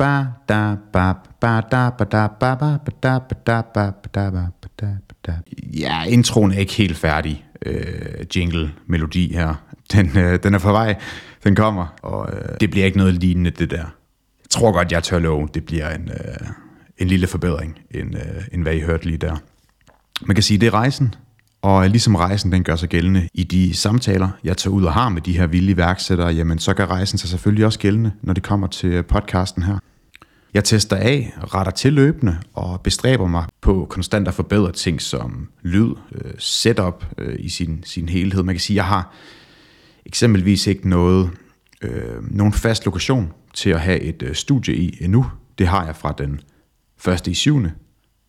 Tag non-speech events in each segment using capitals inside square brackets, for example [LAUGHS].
Ba da ba ba da ba da ba ba ba da ba da ba ba da ba ba da ba da. Ja, introen er ikke helt færdig. Øh, jingle melodi her. Den, øh, den er på vej. Den kommer, og øh, det bliver ikke noget lignende det der. Jeg tror godt, jeg tør love, det bliver en, øh, en lille forbedring, end, øh, end hvad I hørte lige der. Man kan sige, det er rejsen, og ligesom rejsen den gør sig gældende i de samtaler, jeg tager ud og har med de her vilde iværksættere, jamen så gør rejsen sig selvfølgelig også gældende, når det kommer til podcasten her. Jeg tester af, retter til løbende og bestræber mig på konstant at forbedre ting som lyd, øh, setup øh, i sin, sin helhed. Man kan sige, at jeg har eksempelvis ikke noget, øh, nogen fast lokation til at have et øh, studie i endnu. Det har jeg fra den første i syvende.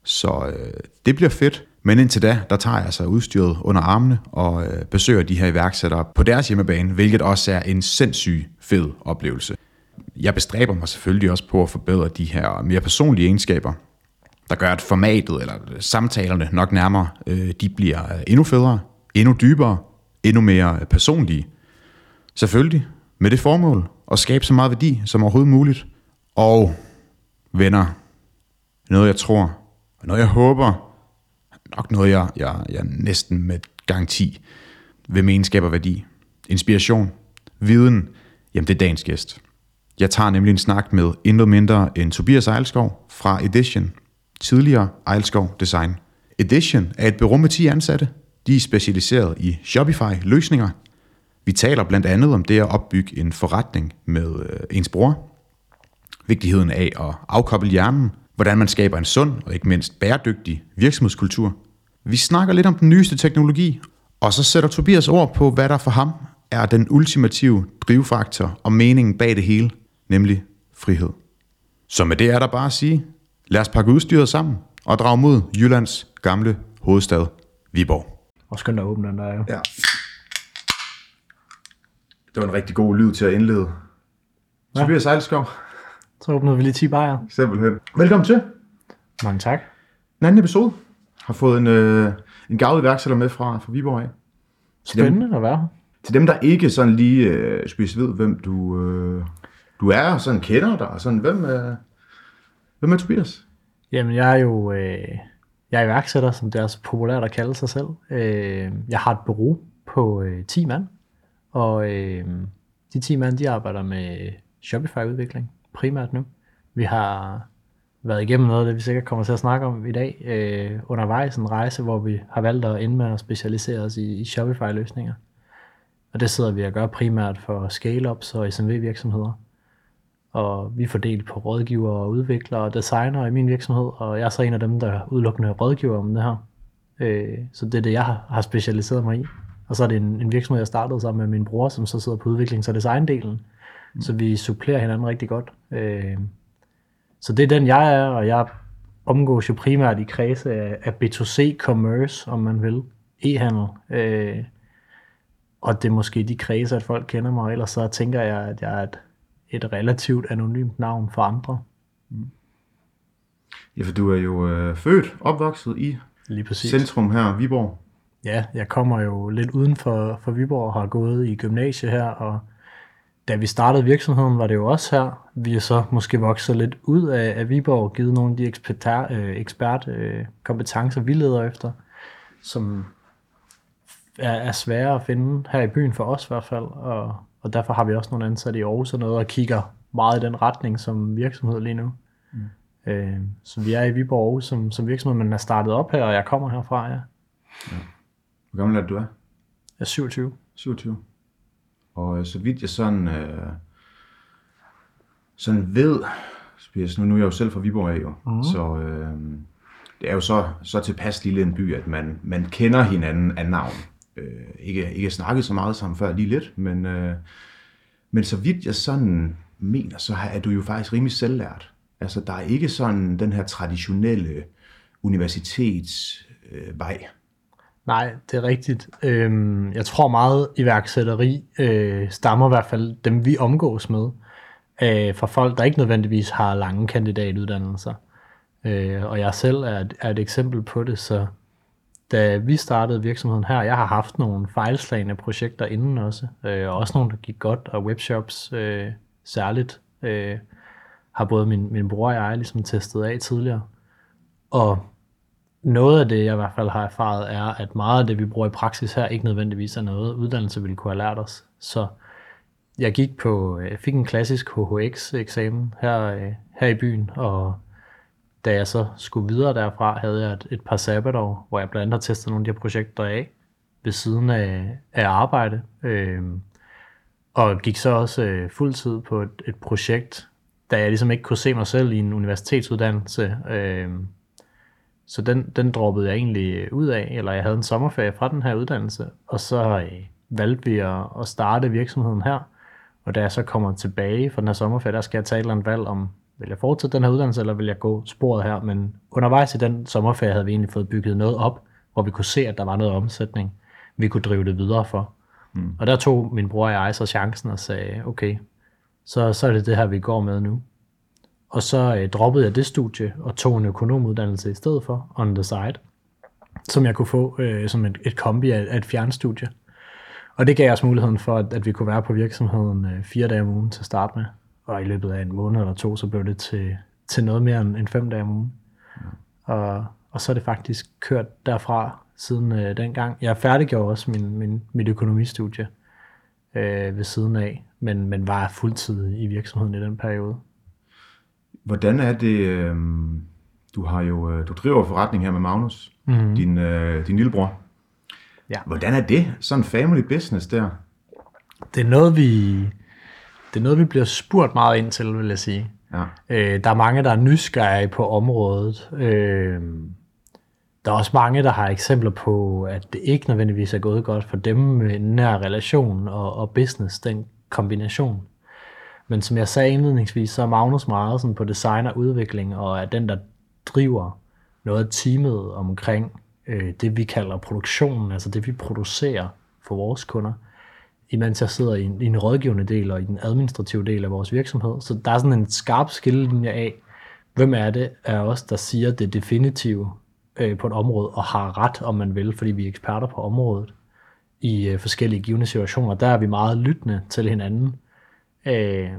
Så øh, det bliver fedt. Men indtil da, der tager jeg altså udstyret under armene og øh, besøger de her iværksættere på deres hjemmebane, hvilket også er en sindssyg fed oplevelse. Jeg bestræber mig selvfølgelig også på at forbedre de her mere personlige egenskaber, der gør, at formatet eller samtalerne nok nærmere, øh, de bliver øh, endnu federe, endnu dybere, endnu mere personlige. Selvfølgelig med det formål at skabe så meget værdi som overhovedet muligt. Og venner, noget jeg tror, og noget jeg håber, nok noget jeg, jeg, jeg næsten med garanti vil mene skaber værdi. Inspiration, viden, jamen det er dagens gæst. Jeg tager nemlig en snak med intet mindre end Tobias Ejlskov fra Edition, tidligere Ejlskov Design. Edition er et bureau med 10 ansatte. De er specialiseret i Shopify-løsninger. Vi taler blandt andet om det at opbygge en forretning med øh, ens bror, vigtigheden af at afkoble hjernen, hvordan man skaber en sund og ikke mindst bæredygtig virksomhedskultur. Vi snakker lidt om den nyeste teknologi, og så sætter Tobias ord på, hvad der for ham er den ultimative drivfaktor og meningen bag det hele, nemlig frihed. Så med det er der bare at sige, lad os pakke udstyret sammen og drage mod Jyllands gamle hovedstad, Viborg. Og skønt at åbne den der jo. Ja. Det var en rigtig god lyd til at indlede. Ja. Tobias Ejlskov, Så åbnede vi lige 10 bajer. simpelthen. Velkommen til. Mange tak. Den anden episode har fået en, øh, en gavet iværksætter med fra, fra Viborg af. Spændende at være her. Til dem, der ikke sådan lige øh, specifikt ved, hvem du, øh, du er, og sådan kender dig, og sådan, hvem, er, hvem er Tobias? Jamen, jeg er jo øh, jeg er iværksætter, som det er så populært at kalde sig selv. Øh, jeg har et bureau på øh, 10 mand, og øh, de 10 mand, de arbejder med Shopify-udvikling, primært nu. Vi har været igennem noget af det, vi sikkert kommer til at snakke om i dag, øh, undervejs en rejse, hvor vi har valgt at ende med at specialisere os i, i Shopify-løsninger. Og det sidder vi og gør primært for scale-ups og SMV-virksomheder. Og vi er fordelt på rådgiver og udviklere og designer i min virksomhed, og jeg er så en af dem, der udelukkende rådgiver om det her. Øh, så det er det, jeg har, specialiseret mig i. Og så er det en, en virksomhed, jeg startede sammen med min bror, som så sidder på udviklings- og designdelen. Mm. Så vi supplerer hinanden rigtig godt. Øh, så det er den, jeg er, og jeg omgås jo primært i kredse af, af B2C commerce, om man vil, e-handel. Øh, og det er måske de kredse, at folk kender mig, ellers så tænker jeg, at jeg er et, et relativt anonymt navn for andre. Ja, for du er jo øh, født, opvokset i Lige præcis. centrum her, Viborg. Ja, jeg kommer jo lidt uden for, for Viborg og har gået i gymnasie her, og da vi startede virksomheden, var det jo også her. Vi er så måske vokset lidt ud af, af Viborg og givet nogle af de eksperter, øh, ekspert øh, kompetencer, vi leder efter, som er, er svære at finde her i byen for os i hvert fald, og, og derfor har vi også nogle ansatte i Aarhus og noget, og kigger meget i den retning som virksomhed lige nu. Mm. Øh, så vi er i Viborg Aarhus som, som virksomhed, men er startet op her, og jeg kommer herfra, ja. Hvor gammel er du er? Jeg er 27. 27. Og øh, så vidt jeg sådan, øh, sådan ved, nu, nu er jeg jo selv fra Viborg af jo, mm. så øh, det er jo så, så tilpas lille en by, at man, man kender hinanden af navn. Øh, ikke, ikke snakket så meget sammen før lige lidt, men, øh, men så vidt jeg sådan mener, så er du jo faktisk rimelig selvlært. Altså der er ikke sådan den her traditionelle universitetsvej. Øh, vej. Nej, det er rigtigt. Øhm, jeg tror meget iværksætteri øh, stammer i hvert fald dem, vi omgås med, øh, fra folk, der ikke nødvendigvis har lange kandidatuddannelser. Øh, og jeg selv er, et- er et eksempel på det, så da vi startede virksomheden her, jeg har haft nogle fejlslagende projekter inden også, øh, og også nogle, der gik godt, og webshops øh, særligt. Øh, har både min, min bror og jeg ligesom testet af tidligere. Og noget af det, jeg i hvert fald har erfaret, er, at meget af det, vi bruger i praksis her, ikke nødvendigvis er noget, uddannelse ville kunne have lært os. Så jeg gik på, øh, jeg fik en klassisk HHX-eksamen her, øh, her i byen, og da jeg så skulle videre derfra, havde jeg et, et par sabbatår, hvor jeg blandt andet har testet nogle af de her projekter af, ved siden af, af arbejde. Øh, og gik så også øh, fuldtid på et, et projekt, da jeg ligesom ikke kunne se mig selv i en universitetsuddannelse. Øh, så den, den droppede jeg egentlig ud af, eller jeg havde en sommerferie fra den her uddannelse, og så øh, valgte vi at, at starte virksomheden her. Og da jeg så kommer tilbage fra den her sommerferie, der skal jeg tage et eller andet valg om, vil jeg fortsætte den her uddannelse, eller vil jeg gå sporet her? Men undervejs i den sommerferie havde vi egentlig fået bygget noget op, hvor vi kunne se, at der var noget omsætning, vi kunne drive det videre for. Mm. Og der tog min bror og jeg så chancen og sagde, okay, så, så er det det her, vi går med nu. Og så øh, droppede jeg det studie og tog en økonomuddannelse i stedet for, on the side, som jeg kunne få øh, som et, et kombi af, af et fjernstudie. Og det gav os muligheden for, at, at vi kunne være på virksomheden øh, fire dage om ugen til at starte med. Og i løbet af en måned eller to, så blev det til, til noget mere end, end fem dage om ugen. Ja. Og, og så er det faktisk kørt derfra siden øh, dengang. Jeg færdiggjorde også min, min, mit økonomistudie øh, ved siden af, men, men var fuldtid i virksomheden i den periode. Hvordan er det, øh, du har jo, øh, du driver forretning her med Magnus, mm. din, øh, din lillebror. Ja. Hvordan er det, sådan family business der? Det er noget, vi, det er noget, vi bliver spurgt meget ind til, vil jeg sige. Ja. Øh, der er mange, der er nysgerrige på området. Øh, der er også mange, der har eksempler på, at det ikke nødvendigvis er gået godt for dem med en nær relation og, og business, den kombination. Men som jeg sagde indledningsvis, så er Magnus meget sådan på design og udvikling, og er den, der driver noget af teamet omkring øh, det, vi kalder produktionen, altså det, vi producerer for vores kunder, imens jeg sidder i en, i en rådgivende del og i den administrative del af vores virksomhed. Så der er sådan en skarp skillelinje af, hvem er det af os, der siger det definitive øh, på et område, og har ret, om man vil, fordi vi er eksperter på området i øh, forskellige givende situationer. Der er vi meget lyttende til hinanden. Øh,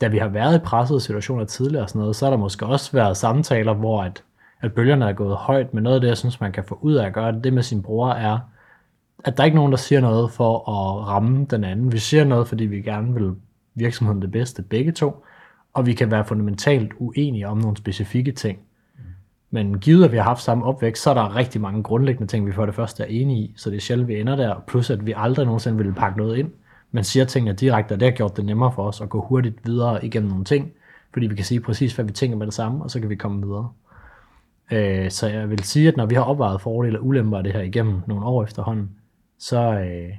da vi har været i pressede situationer tidligere og sådan noget, så har der måske også været samtaler, hvor at, at bølgerne er gået højt, men noget af det, jeg synes, man kan få ud af at gøre det med sin bror, er, at der er ikke nogen, der siger noget for at ramme den anden. Vi siger noget, fordi vi gerne vil virksomheden det bedste, begge to, og vi kan være fundamentalt uenige om nogle specifikke ting. Men givet at vi har haft samme opvækst, så er der rigtig mange grundlæggende ting, vi for det første er enige i, så det er sjældent, vi ender der, plus at vi aldrig nogensinde ville pakke noget ind, men siger tingene direkte, og det har gjort det nemmere for os at gå hurtigt videre igennem nogle ting, fordi vi kan sige præcis, hvad vi tænker med det samme, og så kan vi komme videre. Øh, så jeg vil sige, at når vi har opvejet fordele og ulemper af det her igennem nogle år efterhånden, så, øh,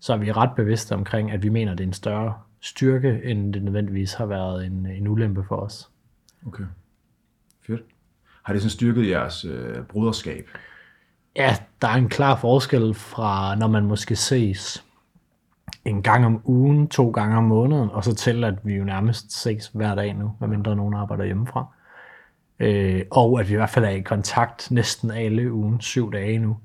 så er vi ret bevidste omkring, at vi mener, at det er en større styrke, end det nødvendigvis har været en, en ulempe for os. Okay. Fedt. Har det sådan styrket jeres øh, bruderskab? Ja, der er en klar forskel fra, når man måske ses en gang om ugen, to gange om måneden, og så til, at vi jo nærmest ses hver dag nu, medmindre nogen arbejder hjemmefra. Øh, og at vi i hvert fald er i kontakt næsten alle ugen, syv dage nu.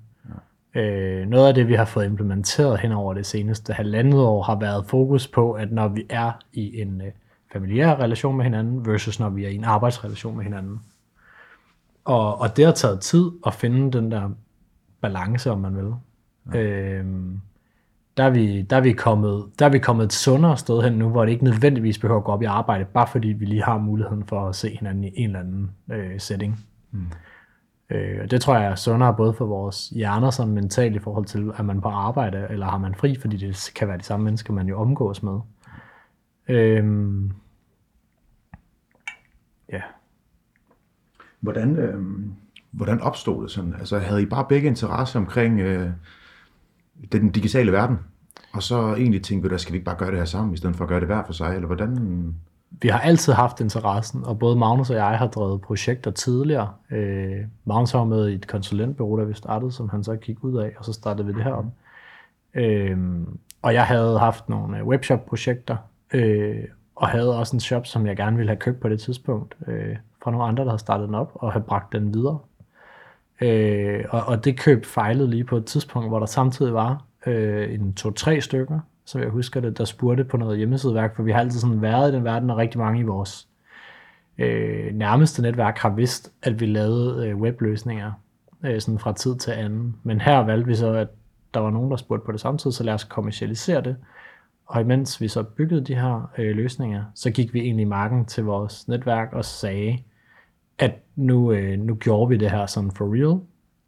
Øh, noget af det, vi har fået implementeret hen over det seneste halvandet år, har været fokus på, at når vi er i en øh, familiær relation med hinanden, versus når vi er i en arbejdsrelation med hinanden, og, og det har taget tid at finde den der balance, om man vil. Ja. Øhm, der, er vi, der, er vi kommet, der er vi kommet et sundere sted hen nu, hvor det ikke nødvendigvis behøver at gå op i arbejde, bare fordi vi lige har muligheden for at se hinanden i en eller anden øh, setting. Mm. Øh, og det tror jeg er sundere både for vores hjerner som mentalt i forhold til, at man på arbejde, eller har man fri, fordi det kan være de samme mennesker, man jo omgås med. Øh, ja. Hvordan, øh, hvordan opstod det sådan? Altså havde I bare begge interesse omkring øh, den digitale verden? Og så egentlig tænkte vi, der skal vi ikke bare gøre det her sammen, i stedet for at gøre det hver for sig, eller hvordan? Vi har altid haft interessen, og både Magnus og jeg har drevet projekter tidligere. Øh, Magnus var med i et konsulentbureau, da vi startede, som han så gik ud af, og så startede vi det her om. Øh, og jeg havde haft nogle øh, webshop-projekter, øh, og havde også en shop, som jeg gerne ville have købt på det tidspunkt. Øh, fra nogle andre, der havde startet den op, og have bragt den videre. Øh, og, og det køb fejlede lige på et tidspunkt, hvor der samtidig var øh, en to-tre stykker, som jeg husker det, der spurgte på noget hjemmesideværk, for vi har altid sådan været i den verden, og rigtig mange i vores øh, nærmeste netværk har vidst, at vi lavede øh, webløsninger øh, sådan fra tid til anden. Men her valgte vi så, at der var nogen, der spurgte på det samtidig, så lad os kommercialisere det. Og imens vi så byggede de her øh, løsninger, så gik vi egentlig i marken til vores netværk og sagde, at nu, øh, nu gjorde vi det her sådan for real.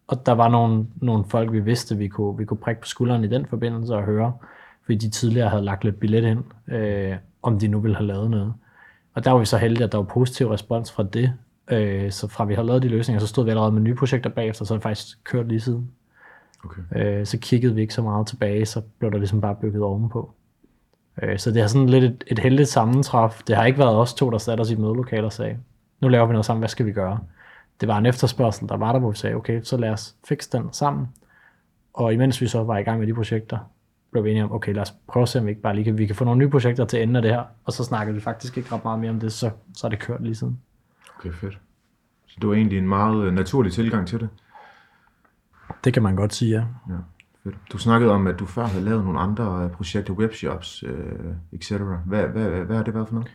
Og der var nogle, nogle folk, vi vidste, vi kunne, vi kunne prikke på skulderen i den forbindelse og høre, fordi de tidligere havde lagt lidt billet ind, øh, om de nu ville have lavet noget. Og der var vi så heldige, at der var positiv respons fra det. Øh, så fra vi havde lavet de løsninger, så stod vi allerede med nye projekter bagefter, så har faktisk kørt lige siden. Okay. Øh, så kiggede vi ikke så meget tilbage, så blev der ligesom bare bygget ovenpå. Øh, så det er sådan lidt et, et heldigt sammentræf. Det har ikke været os to, der satte os i mødelokale og sagde, nu laver vi noget sammen, hvad skal vi gøre? Det var en efterspørgsel, der var der, hvor vi sagde, okay, så lad os fikse den sammen. Og imens vi så var i gang med de projekter, blev enige om, okay, lad os prøve at se, om vi ikke bare lige kan, vi kan få nogle nye projekter til enden af det her. Og så snakkede vi faktisk ikke ret meget mere om det, så, så er det kørt lige siden. Okay, fedt. Så det var egentlig en meget øh, naturlig tilgang til det? Det kan man godt sige, ja. ja fedt. Du snakkede om, at du før havde lavet nogle andre øh, projekter, webshops, øh, etc. Hvad, hvad, hvad har det været for noget?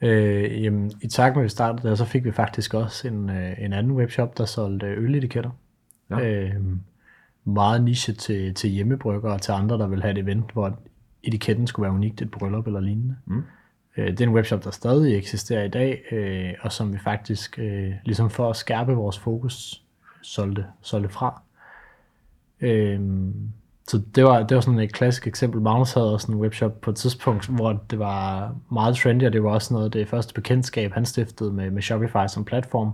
Øh, jamen, I takt med, at vi startede der, så fik vi faktisk også en, øh, en anden webshop, der solgte øletiketter. Ja. Øh, meget niche til, til hjemmebrygger og til andre, der vil have et event, hvor etiketten skulle være unikt, et bryllup eller lignende. Mm. Øh, det er en webshop, der stadig eksisterer i dag, øh, og som vi faktisk, øh, ligesom for at skærpe vores fokus, solgte, solgte fra. Øh, så det var, det var sådan et klassisk eksempel. Magnus havde også en webshop på et tidspunkt, hvor det var meget trendy, og det var også noget det første bekendtskab, han stiftede med, med Shopify som platform,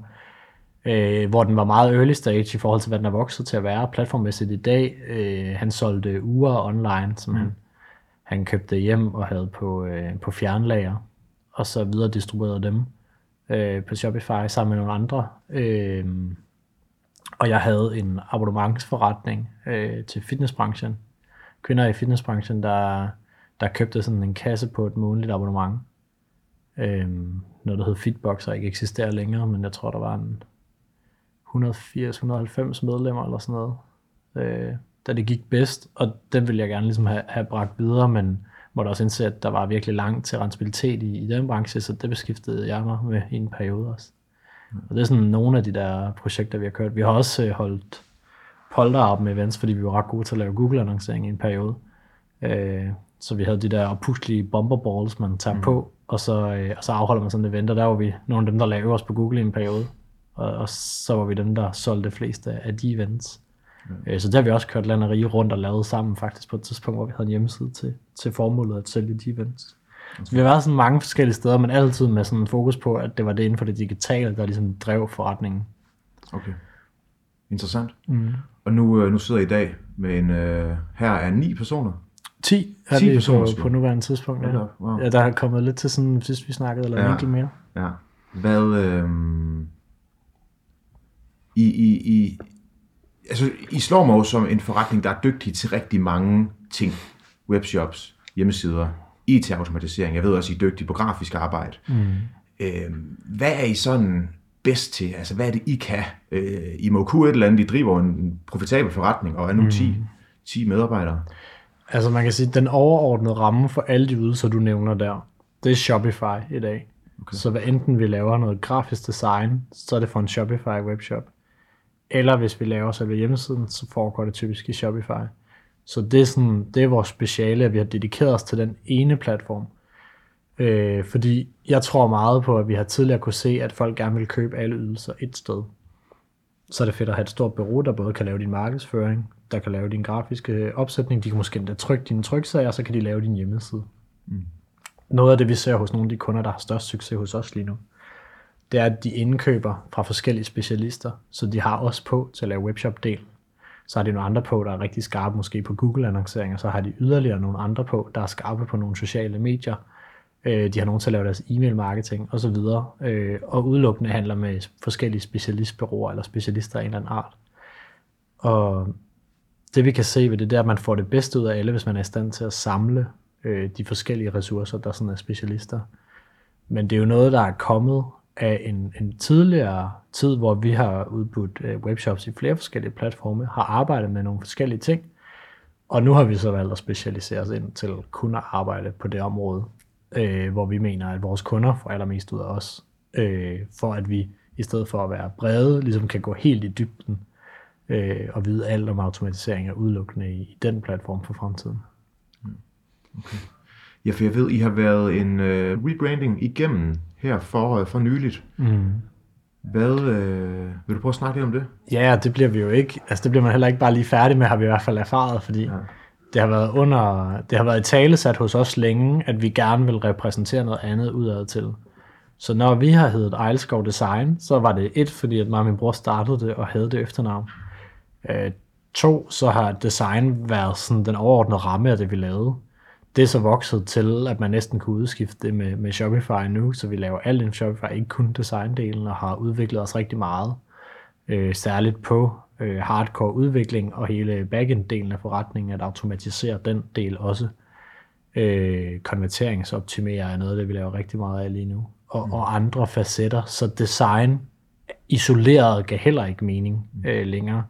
øh, hvor den var meget early stage i forhold til, hvad den er vokset til at være platformmæssigt i dag. Øh, han solgte uger online, som mm. han, han købte hjem og havde på, øh, på fjernlager, og så videre distribuerede dem øh, på Shopify sammen med nogle andre. Øh, og jeg havde en abonnementsforretning øh, til fitnessbranchen. Kvinder i fitnessbranchen, der, der købte sådan en kasse på et månedligt abonnement. Øh, noget, der hed Fitbox, og ikke eksisterer længere, men jeg tror, der var en 180-190 medlemmer eller sådan noget, øh, da det gik bedst, og den ville jeg gerne ligesom have, have bragt videre, men måtte også indse, at der var virkelig langt til rentabilitet i, i den branche, så det beskæftigede jeg mig med i en periode også. Og det er sådan nogle af de der projekter, vi har kørt. Vi har også øh, holdt polterarben events, fordi vi var ret gode til at lave Google-annoncering i en periode. Øh, så vi havde de der opuslige bomberballs, man tager mm. på, og så, øh, og så afholder man sådan et event, og der var vi nogle af dem, der lavede os på Google i en periode. Og, og så var vi dem, der solgte flest af, af de events. Ja. Så der har vi også kørt landeri rundt og lavet sammen faktisk på et tidspunkt, hvor vi havde en hjemmeside til, til formålet at sælge de events. Så vi har været sådan mange forskellige steder, men altid med sådan en fokus på, at det var det inden for det digitale, der ligesom drev forretningen. Okay. Interessant. Mm. Og nu, øh, nu sidder I i dag med en, uh, her er ni personer. 10 er 10 personer på, på nuværende tidspunkt. Ja. Wow. ja, der har kommet lidt til sådan, sidst vi snakkede, eller ja. en enkelt mere. Ja. Hvad, øh, I, I, I, altså, I slår mig jo som en forretning, der er dygtig til rigtig mange ting. Webshops, hjemmesider, IT-automatisering. Jeg ved også, I er dygtige på grafisk arbejde. Mm. Øh, hvad er I sådan bedst til? Altså, hvad er det, I kan? Øh, I må kunne et eller andet. I driver en profitabel forretning og er nu mm. 10, 10 medarbejdere. Altså, man kan sige, at den overordnede ramme for alle de ydelser, du nævner der, det er Shopify i dag. Okay. Så hvad enten vi laver noget grafisk design, så er det for en Shopify webshop. Eller hvis vi laver selve hjemmesiden, så foregår det typisk i Shopify. Så det er, sådan, det er vores speciale, at vi har dedikeret os til den ene platform. Øh, fordi jeg tror meget på, at vi har tidligere kunne se, at folk gerne vil købe alle ydelser et sted. Så er det fedt at have et stort bureau, der både kan lave din markedsføring, der kan lave din grafiske opsætning, de kan måske endda trykke dine tryksager, og så kan de lave din hjemmeside. Mm. Noget af det, vi ser hos nogle af de kunder, der har størst succes hos os lige nu, det er, at de indkøber fra forskellige specialister, så de har også på til at lave webshop-del, så har de nogle andre på, der er rigtig skarpe måske på Google-annoncering, og så har de yderligere nogle andre på, der er skarpe på nogle sociale medier. Øh, de har nogen til at lave deres e-mail-marketing osv., øh, og udelukkende handler med forskellige specialistbureauer eller specialister af en eller anden art. Og det vi kan se ved det, det er, at man får det bedste ud af alle, hvis man er i stand til at samle øh, de forskellige ressourcer, der sådan er specialister. Men det er jo noget, der er kommet af en, en tidligere tid, hvor vi har udbudt øh, webshops i flere forskellige platforme, har arbejdet med nogle forskellige ting, og nu har vi så valgt at specialisere os ind til kun at arbejde på det område, øh, hvor vi mener, at vores kunder får allermest ud af os. øh, for at vi i stedet for at være brede, ligesom kan gå helt i dybden øh, og vide alt om automatisering og udelukkende i, i den platform for fremtiden. Mm. Okay. Ja, for jeg ved, I har været en øh, rebranding igennem her for, øh, for nyligt. Mm. Hvad, øh, vil du prøve at snakke lidt om det? Ja, det bliver vi jo ikke, altså det bliver man heller ikke bare lige færdig med, har vi i hvert fald erfaret, fordi ja. det har været under, det har været i talesat hos os længe, at vi gerne vil repræsentere noget andet udad til. Så når vi har heddet Ejlskov Design, så var det et, fordi at mig og min bror startede det og havde det efternavn. Øh, to, så har design været sådan den overordnede ramme af det, vi lavede. Det er så vokset til, at man næsten kunne udskifte det med, med Shopify nu, så vi laver alt i Shopify, ikke kun designdelen, og har udviklet os rigtig meget. Øh, særligt på øh, hardcore udvikling og hele backend-delen af forretningen, at automatisere den del også. Øh, konverteringsoptimere er noget, det vi laver rigtig meget af lige nu. Og, mm. og andre facetter, så design isoleret gav heller ikke mening øh, længere.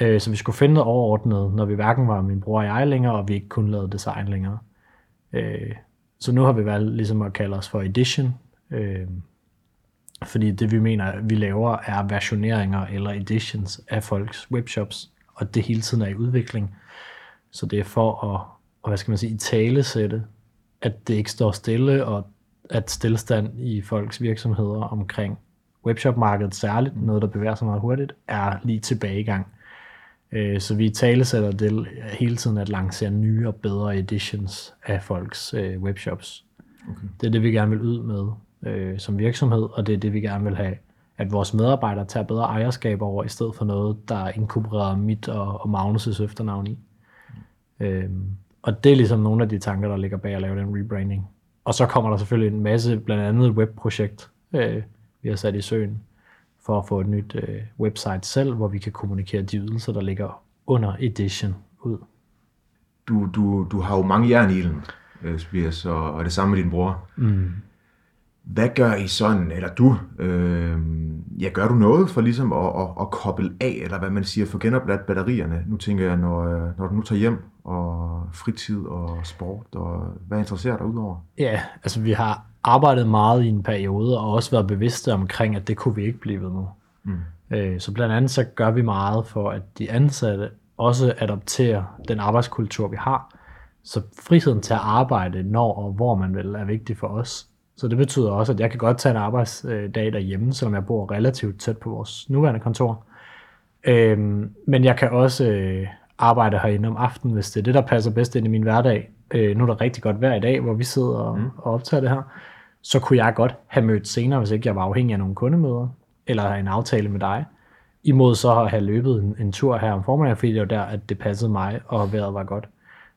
Øh, så vi skulle finde noget overordnet, når vi hverken var min bror og jeg længere, og vi ikke kunne lave design længere. Øh, så nu har vi valgt ligesom at kalde os for Edition, øh, fordi det vi mener, vi laver, er versioneringer eller editions af folks webshops, og det hele tiden er i udvikling. Så det er for at, og hvad skal man sige, i talesætte, at det ikke står stille, og at stillestand i folks virksomheder omkring webshop-markedet særligt, noget der bevæger sig meget hurtigt, er lige tilbage i gang. Øh, så vi talesætter det hele tiden at lancere nye og bedre editions af folks øh, webshops. Okay. Det er det, vi gerne vil ud med øh, som virksomhed, og det er det, vi gerne vil have, at vores medarbejdere tager bedre ejerskab over, i stedet for noget, der er inkorporeret mit og, og Magnus' efternavn i. Mm. Og det er ligesom nogle af de tanker, der ligger bag at lave den rebranding. Og så kommer der selvfølgelig en masse, blandt andet et webprojekt, øh, vi har sat i søen, for at få et nyt øh, website selv, hvor vi kan kommunikere de ydelser, der ligger under Edition ud. Du, du, du har jo mange jern i ilden, øh, Tobias, og, og det samme med din bror. Mm. Hvad gør I sådan, eller du, øh, ja, gør du noget for ligesom at, at, at koble af, eller hvad man siger, få genopladt batterierne? Nu tænker jeg, når, øh, når du nu tager hjem, og fritid og sport, og hvad interesserer dig udover? Ja, altså vi har arbejdet meget i en periode, og også været bevidste omkring, at det kunne vi ikke blive ved nu. Mm. Øh, så blandt andet så gør vi meget for, at de ansatte også adopterer den arbejdskultur, vi har. Så friheden til at arbejde, når og hvor man vil, er vigtig for os. Så det betyder også, at jeg kan godt tage en arbejdsdag derhjemme, selvom jeg bor relativt tæt på vores nuværende kontor. Øhm, men jeg kan også øh, arbejde herinde om aftenen, hvis det er det, der passer bedst ind i min hverdag. Øh, nu er der rigtig godt vejr i dag, hvor vi sidder og, mm. og optager det her. Så kunne jeg godt have mødt senere, hvis ikke jeg var afhængig af nogle kundemøder, eller en aftale med dig. Imod så at have løbet en, en tur her om formiddagen, fordi det var der, at det passede mig, og vejret var godt.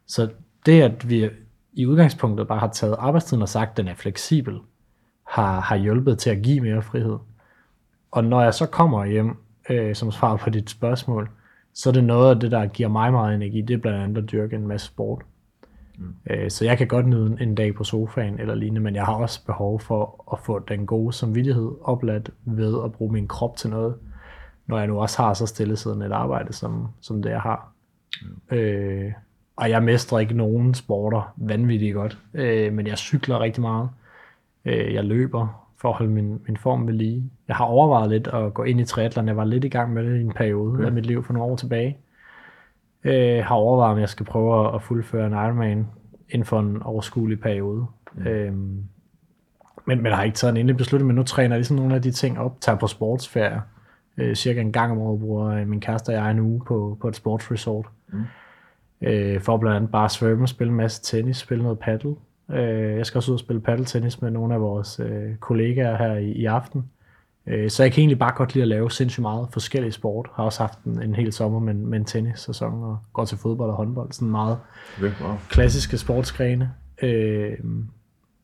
Så det, at vi i udgangspunktet bare har taget arbejdstiden og sagt, at den er fleksibel, har, har hjulpet til at give mere frihed. Og når jeg så kommer hjem, øh, som svar på dit spørgsmål, så er det noget af det, der giver mig meget energi, det er blandt andet at dyrke en masse sport. Mm. Øh, så jeg kan godt nyde en dag på sofaen eller lignende, men jeg har også behov for at få den gode samvittighed opladt ved at bruge min krop til noget, når jeg nu også har så stillesiddende et arbejde, som, som det jeg har. Mm. Øh, og jeg mestrer ikke nogen sporter vanvittigt godt, øh, men jeg cykler rigtig meget. Øh, jeg løber for at holde min, min form ved lige. Jeg har overvejet lidt at gå ind i triathlon. Jeg var lidt i gang med det i en periode okay. af mit liv for nogle år tilbage. Øh, har overvejet, om jeg skal prøve at fuldføre en Ironman inden for en overskuelig periode. Mm. Øh, men, men har ikke taget en endelig beslutning, men nu træner jeg ligesom nogle af de ting op. Tager på sportsferie. Øh, cirka en gang om året bruger min kæreste og jeg en uge på, på et sportsresort. Mm øh, for blandt andet bare svømme, spille en masse tennis, spille noget paddle. Øh, jeg skal også ud og spille paddeltennis med nogle af vores øh, kollegaer her i, i aften. Øh, så jeg kan egentlig bare godt lide at lave sindssygt meget forskellige sport. Har også haft en, en hel sommer med, med en tennis-sæson og går til fodbold og håndbold. Sådan meget okay, wow. klassiske sportsgrene. Øh,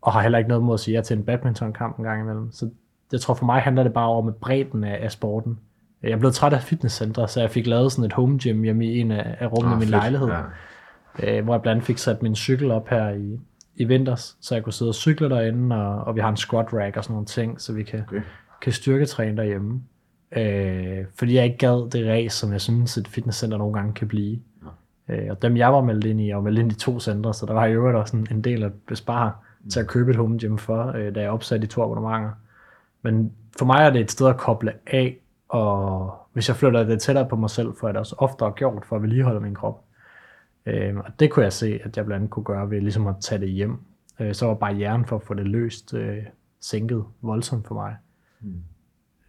og har heller ikke noget mod at sige ja til en badmintonkamp en gang imellem. Så jeg tror for mig handler det bare om bredden af, af sporten. Jeg blevet træt af fitnesscentre, så jeg fik lavet sådan et home gym hjemme i en af, af rummene oh, i min fedt, lejlighed. Ja. Øh, hvor jeg blandt andet fik sat min cykel op her i, i vinters, så jeg kunne sidde og cykle derinde, og, og vi har en squat rack og sådan nogle ting, så vi kan, okay. kan styrketræne derhjemme. Øh, fordi jeg ikke gad det race, som jeg synes, et fitnesscenter nogle gange kan blive. Ja. Øh, og dem jeg var meldt ind i, var meldt ind i to centre, så der var i øvrigt også en, en del at bespare mm. til at købe et home gym for, øh, da jeg opsatte de to abonnementer. Men for mig er det et sted at koble af, og hvis jeg flytter det tættere på mig selv, får jeg det også oftere gjort for at vedligeholde min krop. Øh, og det kunne jeg se, at jeg blandt andet kunne gøre ved ligesom at tage det hjem. Øh, så var barrieren for at få det løst øh, sænket voldsomt for mig. Mm.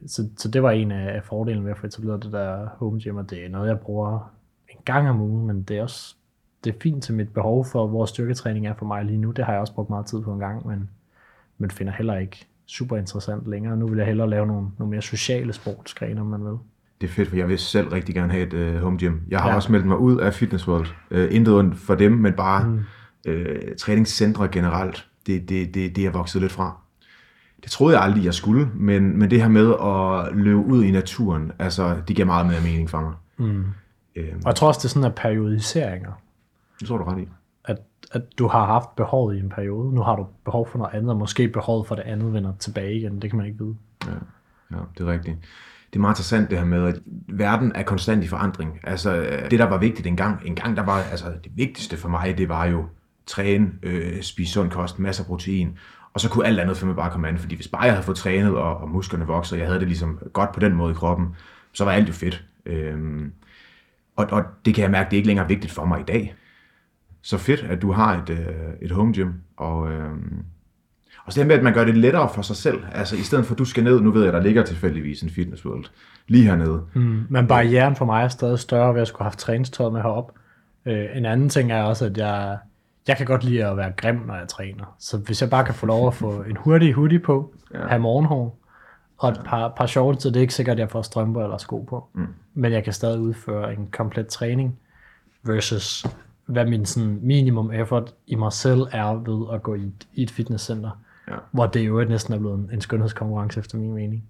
Så, så det var en af, af fordelene ved at få etableret det der home gym, og det er noget, jeg bruger en gang om ugen, men det er også det er fint til mit behov for, hvor styrketræning er for mig lige nu. Det har jeg også brugt meget tid på en gang, men, men finder heller ikke super interessant længere. Nu vil jeg hellere lave nogle, nogle mere sociale sportsgrene, om man vil. Det er fedt, for jeg vil selv rigtig gerne have et uh, home gym. Jeg har ja. også meldt mig ud af Fitness World. Uh, intet ondt for dem, men bare mm. uh, træningscentre generelt. Det, det, det, det er vokset lidt fra. Det troede jeg aldrig, jeg skulle, men, men det her med at løbe ud i naturen, altså, det giver meget mere mening for mig. Mm. Øhm. Og jeg tror også, det er sådan, at periodiseringer. Det tror du ret i. At, du har haft behovet i en periode, nu har du behov for noget andet, og måske behovet for det andet vender tilbage igen. Det kan man ikke vide. Ja, ja det er rigtigt. Det er meget interessant det her med, at verden er konstant i forandring. Altså, det der var vigtigt engang, engang der var, altså det vigtigste for mig, det var jo træne, øh, spise sund kost, masser af protein, og så kunne alt andet for mig bare komme an, fordi hvis bare jeg havde fået trænet, og, og musklerne voksede, og jeg havde det ligesom godt på den måde i kroppen, så var alt jo fedt. Øhm, og, og det kan jeg mærke, det er ikke længere vigtigt for mig i dag. Så fedt, at du har et, øh, et home gym, og, øh, og så det med, at man gør det lettere for sig selv. Altså i stedet for, at du skal ned, nu ved jeg, der ligger tilfældigvis en fitness world lige hernede. Mm, men barrieren for mig er stadig større ved at skulle have træningstøjet med herop. Øh, en anden ting er også, at jeg, jeg kan godt lide at være grim, når jeg træner. Så hvis jeg bare kan få lov at få en hurtig hoodie på, ja. have morgenhår, og et par, par shorts, så det er ikke sikkert, at jeg får strømper eller sko på. Mm. Men jeg kan stadig udføre en komplet træning, versus hvad min sådan, minimum effort i mig selv er ved at gå i, i et fitnesscenter. Ja. Hvor det jo næsten er blevet en, en skønhedskonkurrence efter min mening.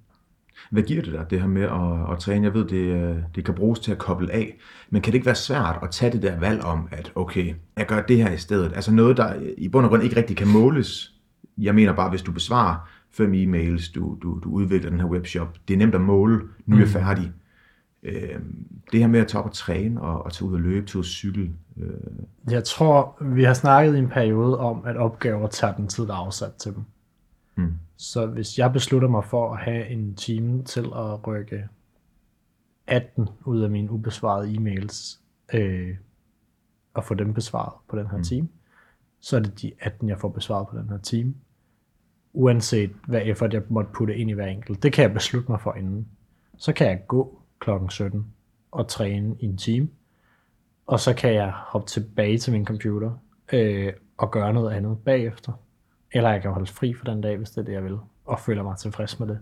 Hvad giver det dig, det her med at, at træne? Jeg ved, det, øh, det kan bruges til at koble af, men kan det ikke være svært at tage det der valg om, at okay, jeg gør det her i stedet? Altså noget, der i bund og grund ikke rigtig kan måles. Jeg mener bare, hvis du besvarer fem e-mails, du, du, du udvikler den her webshop, det er nemt at måle, nu er jeg mm. færdig. Øh, det her med at tage op og træne og, og tage ud og løbe, og cykle. Øh. Jeg tror, vi har snakket i en periode om, at opgaver tager den tid, der er afsat til dem. Mm. Så hvis jeg beslutter mig for at have en time til at rykke 18 ud af mine ubesvarede e-mails, øh, og få dem besvaret på den her mm. time, så er det de 18, jeg får besvaret på den her time. Uanset hvad effort jeg måtte putte ind i hver enkelt. Det kan jeg beslutte mig for inden. Så kan jeg gå klokken 17 og træne i en time, og så kan jeg hoppe tilbage til min computer øh, og gøre noget andet bagefter. Eller jeg kan holde fri for den dag, hvis det er det, jeg vil, og føler mig tilfreds med det.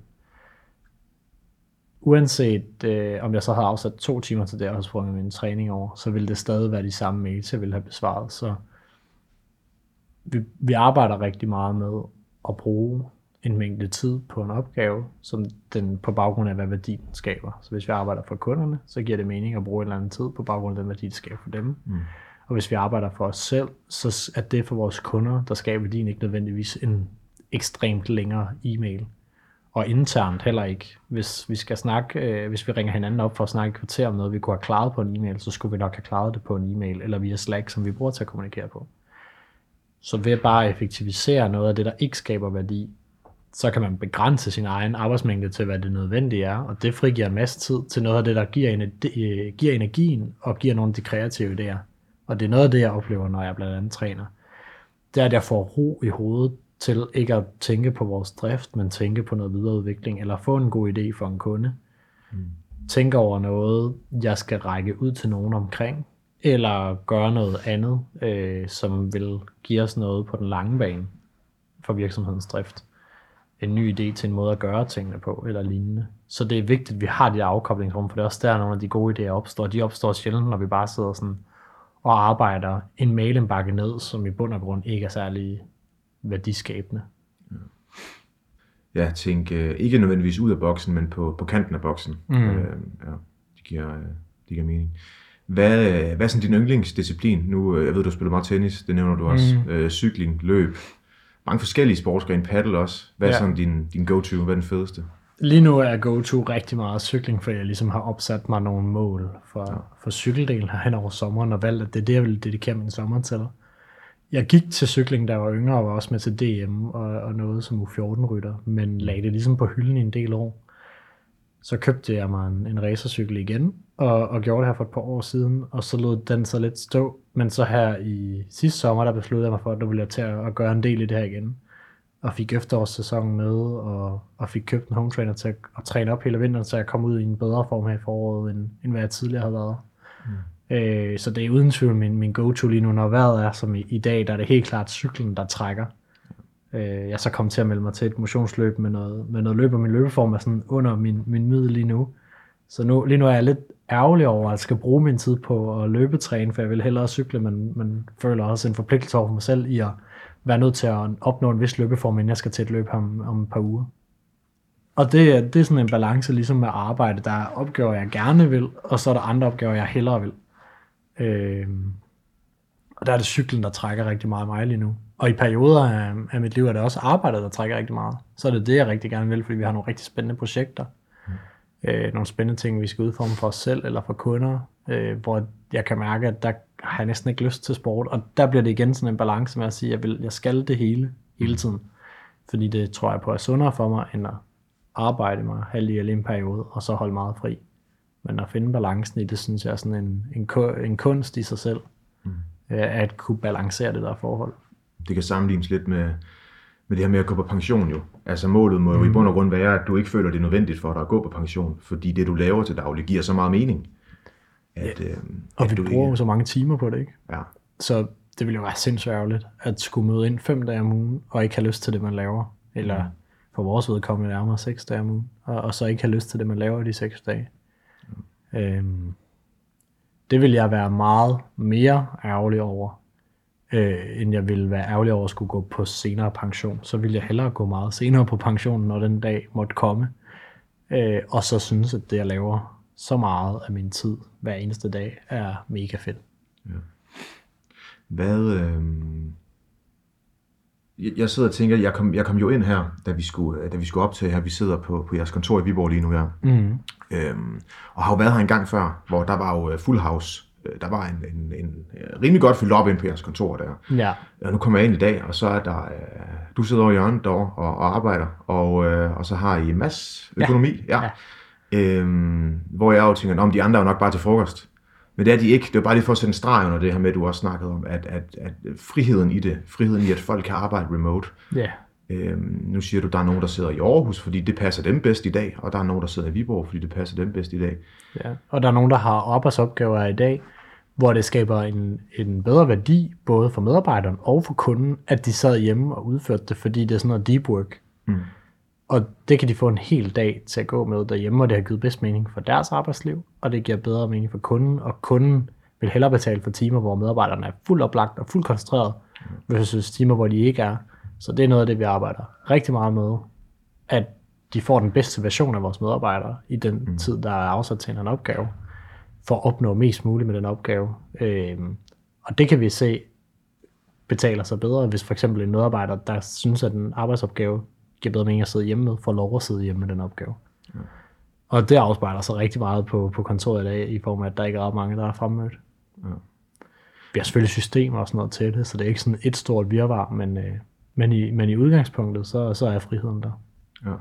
Uanset øh, om jeg så har afsat to timer til det, og havde sprunget min træning over, så vil det stadig være de samme mails, jeg vil have besvaret. Så vi, vi arbejder rigtig meget med at bruge en mængde tid på en opgave, som den på baggrund af, hvad værdien skaber. Så hvis vi arbejder for kunderne, så giver det mening at bruge en eller anden tid på baggrund af den værdi, det skaber for dem. Mm. Og hvis vi arbejder for os selv, så er det for vores kunder, der skaber værdien ikke nødvendigvis en ekstremt længere e-mail. Og internt heller ikke. Hvis vi skal snakke, øh, hvis vi ringer hinanden op for at snakke et kvarter om noget, vi kunne have klaret på en e-mail, så skulle vi nok have klaret det på en e-mail, eller via Slack, som vi bruger til at kommunikere på. Så ved bare at effektivisere noget af det, der ikke skaber værdi, så kan man begrænse sin egen arbejdsmængde til, hvad det nødvendige er, og det frigiver en masse tid til noget af det, der giver, energi, øh, giver energien og giver nogle af de kreative idéer. Og det er noget af det, jeg oplever, når jeg blandt andet træner. Det er, at jeg får ro i hovedet til ikke at tænke på vores drift, men tænke på noget videreudvikling, eller få en god idé for en kunde. Mm. Tænke over noget, jeg skal række ud til nogen omkring, eller gøre noget andet, øh, som vil give os noget på den lange bane for virksomhedens drift en ny idé til en måde at gøre tingene på, eller lignende. Så det er vigtigt, at vi har de afkoblingsrum, for det er også der, nogle af de gode idéer opstår. De opstår sjældent, når vi bare sidder sådan og arbejder en mailindbakke ned, som i bund og grund ikke er særlig værdiskabende. Ja, tænk uh, ikke nødvendigvis ud af boksen, men på, på kanten af boksen. Mm. Uh, ja, det giver, uh, det giver mening. Hvad, hvad er sådan din yndlingsdisciplin? Nu, jeg ved, du spiller meget tennis, det nævner du også. Mm. Uh, cykling, løb, mange forskellige sportsgrene, paddle også. Hvad er ja. sådan din, din go-to? Hvad er den fedeste? Lige nu er go-to rigtig meget cykling, for jeg ligesom har opsat mig nogle mål for, ja. for cykeldelen her hen over sommeren, og valgt, at det er det, jeg vil dedikere min sommer til. jeg gik til cykling, da jeg var yngre, og var også med til DM og, og noget som U14-rytter, men lagde det ligesom på hylden i en del år. Så købte jeg mig en, en racercykel igen, og, og gjorde det her for et par år siden, og så lod den så lidt stå. Men så her i sidste sommer, der besluttede jeg mig for, at nu ville jeg til at, at gøre en del i det her igen. Og fik efterårssæsonen med, og, og fik købt en home trainer til at, at træne op hele vinteren, så jeg kom ud i en bedre form her i foråret, end, end hvad jeg tidligere havde været. Mm. Øh, så det er uden tvivl min, min go-to lige nu, når vejret er som i, i dag, der er det helt klart cyklen, der trækker. Øh, jeg så kom til at melde mig til et motionsløb med noget, med noget løb, og min løbeform er sådan under min, min middel lige nu. Så nu, lige nu er jeg lidt ærgerlig over, at jeg skal bruge min tid på at løbetræne, for jeg vil hellere cykle, men, men føler også en forpligtelse over for mig selv i at være nødt til at opnå en vis løbeform, inden jeg skal til et løb om, om et par uger. Og det, det er sådan en balance ligesom med arbejde. Der er opgaver, jeg gerne vil, og så er der andre opgaver, jeg hellere vil. Øh, og der er det cyklen, der trækker rigtig meget mig lige nu. Og i perioder af, af mit liv er det også arbejdet, der trækker rigtig meget. Så er det det, jeg rigtig gerne vil, fordi vi har nogle rigtig spændende projekter. Mm. Øh, nogle spændende ting, vi skal udforme for os selv eller for kunder, øh, hvor jeg kan mærke, at der har jeg næsten ikke lyst til sport. Og der bliver det igen sådan en balance med at sige, at jeg, vil, jeg skal det hele, hele tiden. Fordi det tror jeg på er sundere for mig, end at arbejde mig halv i en periode, og så holde meget fri. Men at finde balancen i det, synes jeg er sådan en, en, en kunst i sig selv, mm. at kunne balancere det der forhold. Det kan sammenlignes lidt med, med det her med at gå på pension jo. Altså målet må jo mm. i bund og grund være, at du ikke føler det er nødvendigt for dig at gå på pension, fordi det du laver til daglig giver så meget mening. At, ja. øh, og at vi du bruger ikke... så mange timer på det, ikke? Ja. Så det ville jo være sindssygt ærgerligt, at skulle møde ind fem dage om ugen, og ikke have lyst til det, man laver. Eller mm. for vores vedkommende nærmere seks dage om ugen, og, og så ikke have lyst til det, man laver de seks dage. Mm. Øhm, det vil jeg være meget mere ærgerlig over, øh, end jeg ville være ærgerlig over at skulle gå på senere pension. Så ville jeg hellere gå meget senere på pension, når den dag måtte komme. Øh, og så synes, at det, jeg laver så meget af min tid hver eneste dag, er mega fedt. Ja. Hvad... Øh... Jeg sidder og tænker, jeg kom, jeg kom jo ind her, da vi skulle, da vi skulle optage her. Vi sidder på, på jeres kontor i Viborg lige nu her. Mm. Øhm, og har jo været her en gang før, hvor der var jo øh, Full House der var en, en, en rimelig godt fyldt op ind på jeres kontor der. Ja. Og nu kommer jeg ind i dag, og så er der, øh, du sidder over i hjørnet derovre og, og arbejder, og, øh, og så har I masse økonomi, ja. ja. Øhm, hvor jeg jo tænker, om de andre er jo nok bare til frokost. Men det er de ikke. Det er bare lige for at sætte en streg under det her med, at du også snakkede om, at, at, at friheden i det, friheden i, at folk kan arbejde remote, ja. Øhm, nu siger du, at der er nogen, der sidder i Aarhus, fordi det passer dem bedst i dag, og der er nogen, der sidder i Viborg, fordi det passer dem bedst i dag. Ja, og der er nogen, der har arbejdsopgaver i dag, hvor det skaber en, en bedre værdi, både for medarbejderen og for kunden, at de sad hjemme og udførte det, fordi det er sådan noget deep work. Mm. Og det kan de få en hel dag til at gå med derhjemme, og det har givet bedst mening for deres arbejdsliv, og det giver bedre mening for kunden, og kunden vil hellere betale for timer, hvor medarbejderne er fuldt oplagt og fuldt koncentreret, mm. versus timer, hvor de ikke er. Så det er noget af det, vi arbejder rigtig meget med, at de får den bedste version af vores medarbejdere i den mm. tid, der er afsat til en opgave for at opnå mest muligt med den opgave. Øh, og det kan vi se betaler sig bedre, hvis for eksempel en medarbejder, der synes, at en arbejdsopgave giver bedre mening at sidde hjemme med, får lov at sidde hjemme med den opgave. Ja. Og det afspejler sig rigtig meget på, på kontoret i dag, i form af, at der ikke er ret mange, der er fremmødt. Ja. Vi har selvfølgelig systemer og sådan noget til det, så det er ikke sådan et stort virvar, men, øh, men, i, men i udgangspunktet, så, så er friheden der. Ja.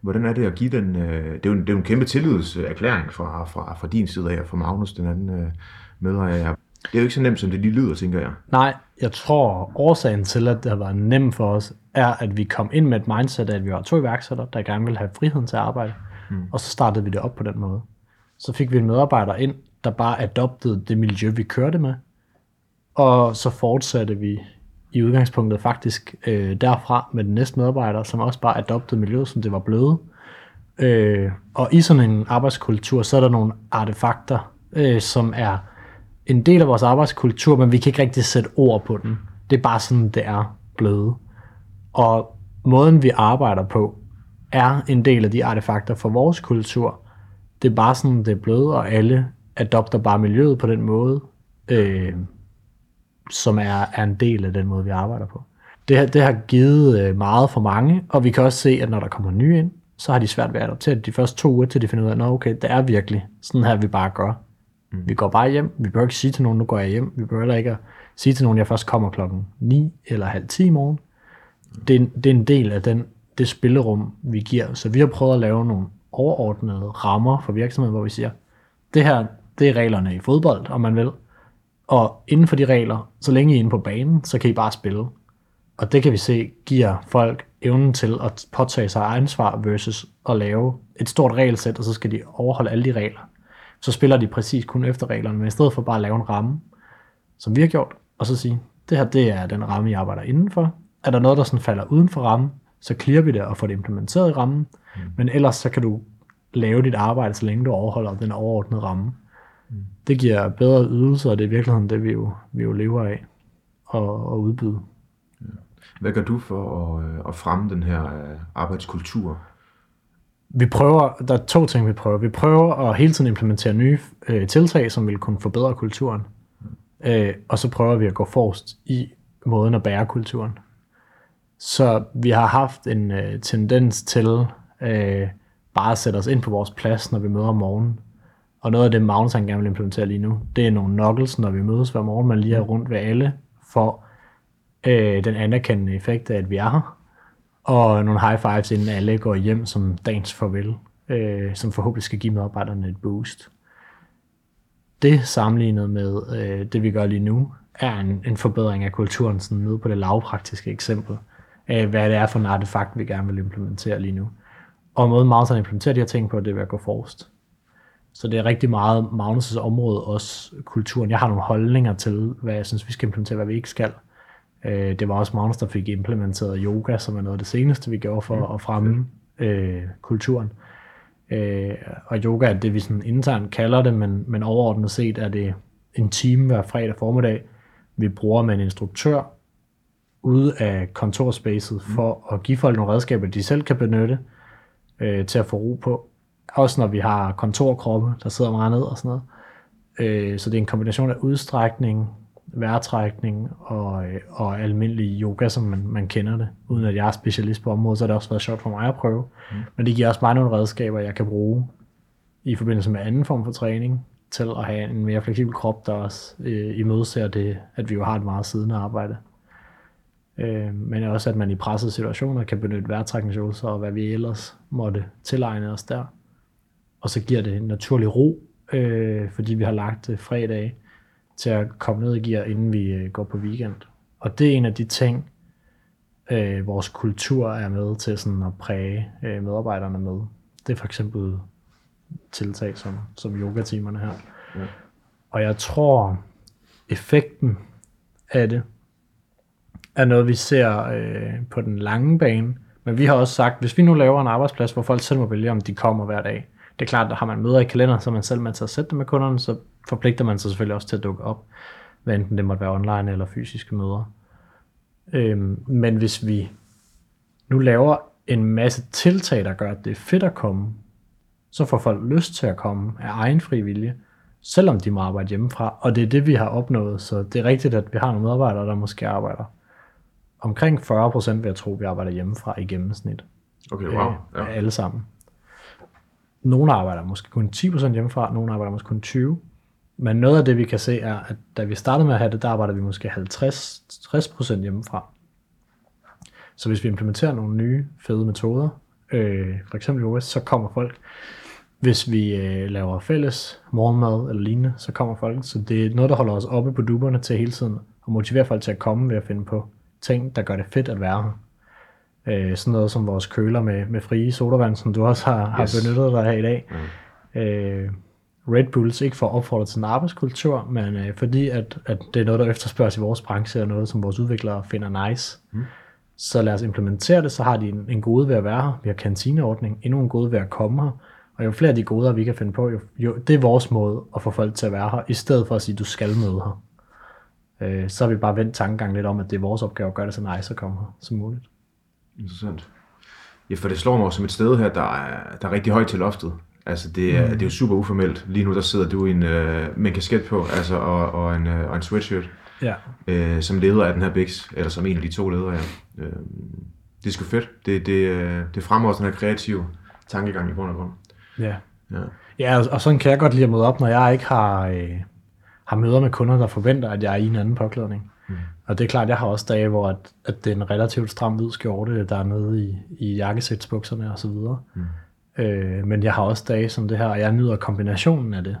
Hvordan er det at give den, øh, det, er jo en, det er jo en kæmpe tillidserklæring fra, fra, fra din side af, fra Magnus, den anden øh, medejer. Det er jo ikke så nemt, som det lige lyder, tænker jeg. Nej, jeg tror, årsagen til, at det har været nemt for os, er, at vi kom ind med et mindset, at vi var to iværksættere, der gerne ville have friheden til at arbejde. Mm. Og så startede vi det op på den måde. Så fik vi en medarbejder ind, der bare adoptede det miljø, vi kørte med. Og så fortsatte vi i udgangspunktet faktisk øh, derfra med den næste medarbejder, som også bare adoptede miljøet, som det var blevet. Øh, og i sådan en arbejdskultur, så er der nogle artefakter, øh, som er en del af vores arbejdskultur, men vi kan ikke rigtig sætte ord på den. Det er bare sådan, det er blevet. Og måden, vi arbejder på, er en del af de artefakter for vores kultur. Det er bare sådan, det er blevet, og alle adopter bare miljøet på den måde. Øh, som er, er en del af den måde, vi arbejder på. Det, det har givet øh, meget for mange, og vi kan også se, at når der kommer nye ind, så har de svært ved at adoptere de første to uger, til de finder ud af, at okay, det er virkelig sådan her, vi bare gør. Mm. Vi går bare hjem, vi behøver ikke sige til nogen, nu går jeg hjem, vi behøver ikke at sige til nogen, at jeg først kommer klokken 9 eller halv 10 i morgen, det, er- det er en del af den, det spillerum, vi giver. Så vi har prøvet at lave nogle overordnede rammer for virksomheden, hvor vi siger, det her, det er reglerne i fodbold, om man vil. Og inden for de regler, så længe I er inde på banen, så kan I bare spille. Og det kan vi se giver folk evnen til at påtage sig ansvar versus at lave et stort regelsæt, og så skal de overholde alle de regler. Så spiller de præcis kun efter reglerne, men i stedet for bare at lave en ramme, som vi har gjort, og så sige, det her det er den ramme, jeg arbejder indenfor. Er der noget, der sådan falder uden for rammen, så clear vi det og får det implementeret i rammen. Mm. Men ellers så kan du lave dit arbejde, så længe du overholder den overordnede ramme. Mm. Det giver bedre ydelser, og det er i virkeligheden det, vi jo, vi jo lever af og, og udbyde. Hvad gør du for at, øh, at fremme den her øh, arbejdskultur? Vi prøver, der er to ting, vi prøver. Vi prøver at hele tiden implementere nye øh, tiltag, som vil kunne forbedre kulturen. Øh, og så prøver vi at gå forrest i måden at bære kulturen. Så vi har haft en øh, tendens til øh, bare at sætte os ind på vores plads, når vi møder om morgenen. Og noget af det, Magnus han gerne vil implementere lige nu, det er nogle knuckles, når vi mødes hver morgen, man lige er rundt ved alle, for øh, den anerkendende effekt af, at vi er her. Og nogle high fives, inden alle går hjem som dagens farvel, øh, som forhåbentlig skal give medarbejderne et boost. Det sammenlignet med øh, det, vi gør lige nu, er en, en forbedring af kulturen, sådan nede på det lavpraktiske eksempel af, hvad det er for en artefakt, vi gerne vil implementere lige nu. Og måden Magnus han implementerer de her ting på, det er ved at gå forrest. Så det er rigtig meget Magnus' område, også kulturen. Jeg har nogle holdninger til, hvad jeg synes, vi skal implementere, hvad vi ikke skal. Øh, det var også Magnus, der fik implementeret yoga, som er noget af det seneste, vi gjorde for at fremme øh, kulturen. Øh, og yoga er det, vi sådan internt kalder det, men, men overordnet set er det en time hver fredag formiddag, vi bruger med en instruktør ude af kontorspacet for at give folk nogle redskaber, de selv kan benytte øh, til at få ro på. Også når vi har kontorkroppe, der sidder meget ned og sådan noget. Øh, så det er en kombination af udstrækning, vejrtrækning og, øh, og almindelig yoga, som man, man kender det. Uden at jeg er specialist på området, så har det også været sjovt for mig at prøve. Mm. Men det giver også mig nogle redskaber, jeg kan bruge i forbindelse med anden form for træning, til at have en mere fleksibel krop, der også øh, imødeser det, at vi jo har et meget siddende arbejde. Øh, men også, at man i pressede situationer kan benytte vejrtrækningsøvelser og hvad vi ellers måtte tilegne os der. Og så giver det en naturlig ro, øh, fordi vi har lagt øh, fredag til at komme ned i gear, inden vi øh, går på weekend. Og det er en af de ting, øh, vores kultur er med til sådan at præge øh, medarbejderne med. Det er for eksempel tiltag som, som yogatimerne her. Ja. Og jeg tror, effekten af det er noget, vi ser øh, på den lange bane. Men vi har også sagt, hvis vi nu laver en arbejdsplads, hvor folk selv må vælge, om de kommer hver dag. Det er klart, at har man møder i kalender, så er man selv med til at sætte det med kunderne, så forpligter man sig selvfølgelig også til at dukke op, hvad enten det måtte være online eller fysiske møder. Øhm, men hvis vi nu laver en masse tiltag, der gør, at det er fedt at komme, så får folk lyst til at komme af egen fri vilje, selvom de må arbejde hjemmefra. Og det er det, vi har opnået. Så det er rigtigt, at vi har nogle medarbejdere, der måske arbejder omkring 40 procent, vil jeg tro, vi arbejder hjemmefra i gennemsnit. Okay, wow. Ja. Ja. Alle sammen. Nogle arbejder måske kun 10% hjemmefra, nogle arbejder måske kun 20. Men noget af det, vi kan se, er, at da vi startede med at have det, der arbejder vi måske 50-60% hjemmefra. Så hvis vi implementerer nogle nye fede metoder, øh, for eksempel yoga, så kommer folk. Hvis vi øh, laver fælles morgenmad eller lignende, så kommer folk. Så det er noget, der holder os oppe på duberne til hele tiden, og motiverer folk til at komme ved at finde på ting, der gør det fedt at være her. Øh, sådan noget som vores køler med, med frie sodavand, som du også har, Yes. har benyttet dig af i dag. Mm. Øh, Red Bulls, ikke for at opfordre til en arbejdskultur, men øh, fordi at, at det er noget, der efterspørges i vores branche, og noget, som vores udviklere finder nice. Mm. Så lad os implementere det, så har de en, en gode ved at være her. Vi har kantineordning, endnu en gode ved at komme her. Og jo flere af de goder, vi kan finde på, jo, jo, det er vores måde at få folk til at være her, i stedet for at sige, du skal møde her. Øh, så har vi bare vendt tankegang lidt om, at det er vores opgave at gøre det så nice at komme her som muligt. Interessant. Ja, for det slår mig som et sted her, der er, der er rigtig højt til loftet. Altså, det er, mm. det er jo super uformelt. Lige nu, der sidder du i en, øh, med en kasket på, altså, og, og, en, øh, og en sweatshirt, Ja. øh, som leder af den her Bix, eller som en af de to ledere, ja. Øh, det er sgu fedt. Det, det, øh, det fremmer også den her kreative tankegang i bund og grund. Ja. Ja. Ja, og- og sådan kan jeg godt lide at møde op, når jeg ikke har, øh, har møder med kunder, der forventer, at jeg er i en anden påklædning. Mm. Og det er klart, jeg har også dage, hvor at, at det er en relativt stram hvid skjorte, der er nede i, i jakkesætsbukserne og så videre. Mm. Øh, men jeg har også dage som det her, og jeg nyder kombinationen af det.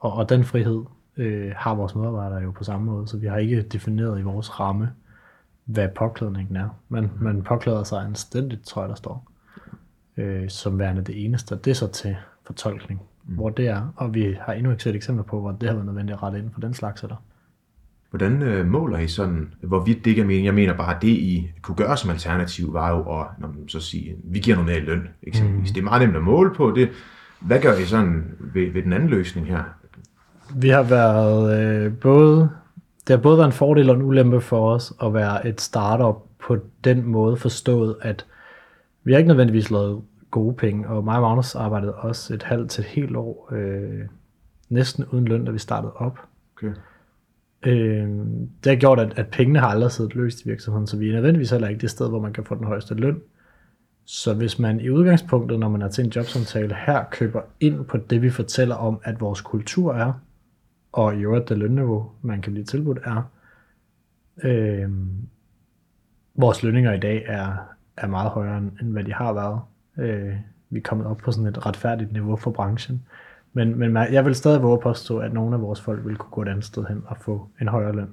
Og, og den frihed øh, har vores medarbejdere jo på samme måde, så vi har ikke defineret i vores ramme, hvad påklædningen er. Men mm. man påklæder sig anstændigt, tror jeg, der står, øh, som værende det eneste. Det er så til fortolkning, mm. hvor det er. Og vi har endnu ikke set eksempler på, hvor det har været nødvendigt at rette ind for den slags eller. Hvordan øh, måler I sådan, hvorvidt det ikke er meningen? Jeg mener bare, at det I kunne gøre som alternativ, var jo at når man så sige, vi giver noget mere i løn, eksempelvis. Mm. Det er meget nemt at måle på det. Hvad gør I sådan ved, ved den anden løsning her? Vi har været øh, både, det har både været en fordel og en ulempe for os at være et startup på den måde forstået, at vi har ikke nødvendigvis lavet gode penge, og mig og Magnus arbejdede også et halvt til et helt år, øh, næsten uden løn, da vi startede op. Okay. Øh, det har gjort, at, at pengene har aldrig siddet løst i virksomheden, så vi er nødvendigvis heller ikke det sted, hvor man kan få den højeste løn. Så hvis man i udgangspunktet, når man er til en jobsamtale her, køber ind på det, vi fortæller om, at vores kultur er, og i øvrigt det lønniveau, man kan blive tilbudt, er, øh, vores lønninger i dag er, er meget højere, end hvad de har været. Øh, vi er kommet op på sådan et retfærdigt niveau for branchen. Men, men jeg vil stadig våge påstå, at nogle af vores folk vil kunne gå et andet sted hen og få en højere løn.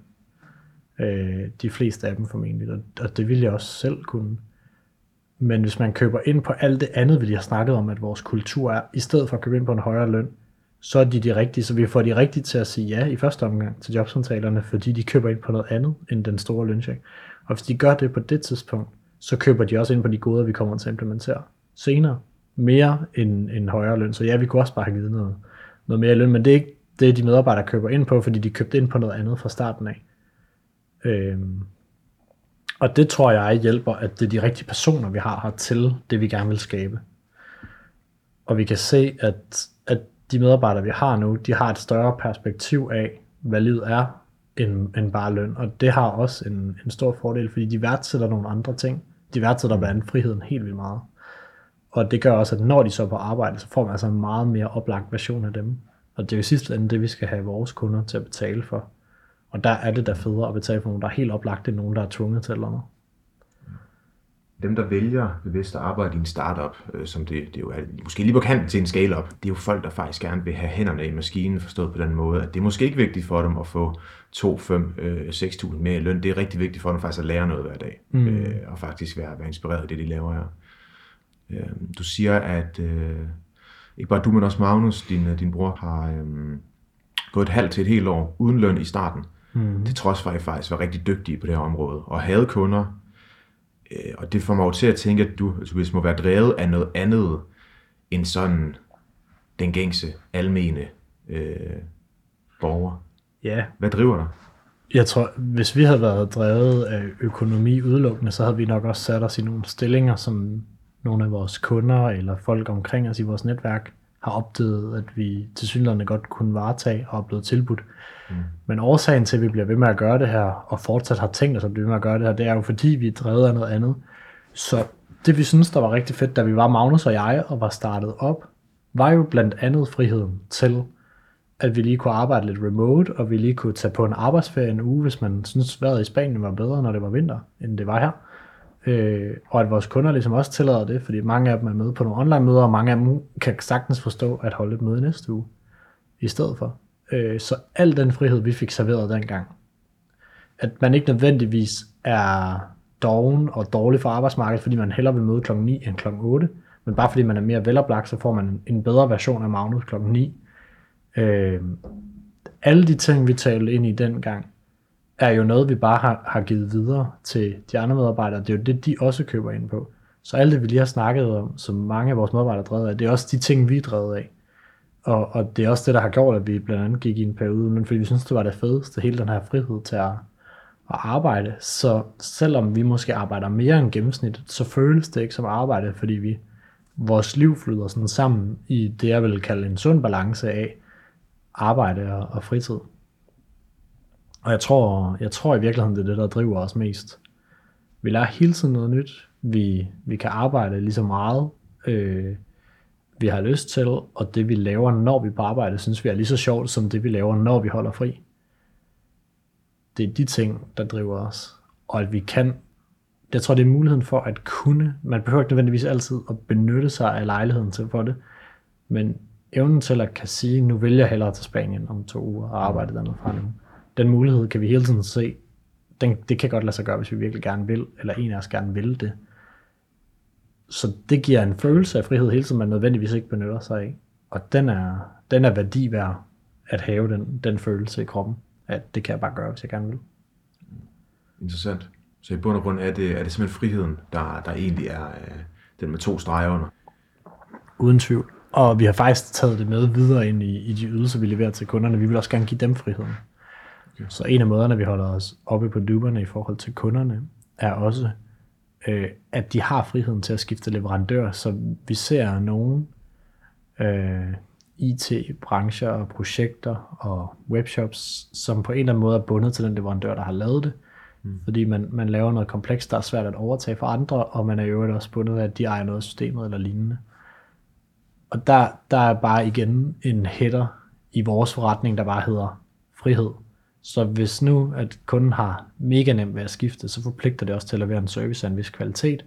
Øh, de fleste af dem formentlig, og, og det vil jeg også selv kunne. Men hvis man køber ind på alt det andet, vi har snakket om, at vores kultur er, i stedet for at købe ind på en højere løn, så er de de rigtige, så vi får de rigtige til at sige ja i første omgang til jobsamtalerne, fordi de køber ind på noget andet end den store løncheck. Og hvis de gør det på det tidspunkt, så køber de også ind på de goder, vi kommer til at implementere senere mere end en højere løn. Så ja, vi kunne også bare have givet noget, noget mere løn, men det er ikke det, de medarbejdere køber ind på, fordi de købte ind på noget andet fra starten af. Øhm, og det tror jeg hjælper, at det er de rigtige personer, vi har her til det, vi gerne vil skabe. Og vi kan se, at, at de medarbejdere, vi har nu, de har et større perspektiv af, hvad livet er, end, end bare løn. Og det har også en, en stor fordel, fordi de værdsætter nogle andre ting. De værdsætter blandt andet friheden helt vildt meget. Og det gør også, at når de så er på arbejde, så får man altså en meget mere oplagt version af dem. Og det er jo sidst ende det, vi skal have vores kunder til at betale for. Og der er det da federe at betale for nogen, der er helt oplagt, end nogen, der er tvunget til eller noget. Dem, der vælger bevidst at arbejde i en startup, øh, som det, det jo er måske lige på kanten til en scale-up, det er jo folk, der faktisk gerne vil have hænderne i maskinen, forstået på den måde, at det er måske ikke vigtigt for dem at få 2, 5, 6.000 mere i løn. Det er rigtig vigtigt for dem faktisk at lære noget hver dag, mm. øh, og faktisk være, være inspireret af det, de laver her. Øh, du siger, at øh, ikke bare du, men også Magnus, din, øh, din bror, har øh, gået et halvt til et helt år uden løn i starten. Mm. Det trods for, at I faktisk var rigtig dygtige på det her område, og havde kunder. Øh, og det får mig jo til at tænke, at du, hvis må være drevet af noget andet, end sådan den gængse, almene øh, borger. Ja. Hvad driver dig? Jeg tror, hvis vi havde været drevet af økonomi udelukkende, så havde vi nok også sat os i nogle stillinger, som nogle af vores kunder eller folk omkring os i vores netværk har opdaget, at vi til synligheden godt kunne varetage og er blevet tilbudt. Mm. Men årsagen til, at vi bliver ved med at gøre det her, og fortsat har tænkt os at blive ved med at gøre det her, det er jo fordi, vi er drevet af noget andet. Så det vi synes, der var rigtig fedt, da vi var Magnus og jeg og var startet op, var jo blandt andet friheden til, at vi lige kunne arbejde lidt remote, og vi lige kunne tage på en arbejdsferie en uge, hvis man synes, vejret i Spanien var bedre, når det var vinter, end det var her. Øh, og at vores kunder ligesom også tillader det, fordi mange af dem er med på nogle online møder, og mange af dem kan sagtens forstå at holde et møde næste uge i stedet for. Øh, så al den frihed, vi fik serveret dengang, at man ikke nødvendigvis er doven og dårlig for arbejdsmarkedet, fordi man hellere vil møde klokken 9 end klokken 8, men bare fordi man er mere veloplagt, så får man en bedre version af Magnus klokken 9. Øh, alle de ting, vi talte ind i dengang, er jo noget, vi bare har, har givet videre til de andre medarbejdere. Det er jo det, de også køber ind på. Så alt det, vi lige har snakket om, som mange af vores medarbejdere drevet af, det er også de ting, vi er drevet af. Og, og det er også det, der har gjort, at vi blandt andet gik i en periode, men fordi vi synes, det var det fedeste, hele den her frihed til at, at arbejde. Så selvom vi måske arbejder mere end gennemsnittet, så føles det ikke som arbejde, fordi vi, vores liv flyder sådan sammen i det, jeg vil kalde en sund balance af arbejde og, og fritid. Og jeg tror, jeg tror i virkeligheden, det er det, der driver os mest. Vi lærer hele tiden noget nyt. Vi, vi kan arbejde lige så meget, øh, vi har lyst til, og det vi laver, når vi på arbejde, synes vi er lige så sjovt, som det vi laver, når vi holder fri. det er de ting, der driver os. Og at vi kan, jeg tror, det er muligheden for at kunne, man behøver ikke nødvendigvis altid at benytte sig af lejligheden til for det, men evnen til at kan sige, nu vælger jeg hellere til Spanien om to uger og arbejde dernede fra nu. Den mulighed kan vi hele tiden se, den, det kan godt lade sig gøre, hvis vi virkelig gerne vil, eller en af os gerne vil det. Så det giver en følelse af frihed hele tiden, man nødvendigvis ikke benytter sig af. Og den er, den er værdi værd at have den, den følelse i kroppen, at det kan jeg bare gøre, hvis jeg gerne vil. Interessant. Så i bund og grund er det, er det simpelthen friheden, der, der egentlig er øh, den med to streger under. Uden tvivl. Og vi har faktisk taget det med videre ind i, i de ydelser, vi leverer til kunderne. Vi vil også gerne give dem friheden. Okay. Så en af måderne, vi holder os oppe på duberne i forhold til kunderne, er også, øh, at de har friheden til at skifte leverandør. Så vi ser nogen øh, IT-brancher og projekter og webshops, som på en eller anden måde er bundet til den leverandør, der har lavet det. Mm. Fordi man, man laver noget komplekst, der er svært at overtage for andre, og man er jo også bundet af, at de ejer noget af systemet eller lignende. Og der, der er bare igen en header i vores forretning, der bare hedder frihed. Så hvis nu, at kunden har mega nemt ved at skifte, så forpligter det også til at levere en service af en vis kvalitet,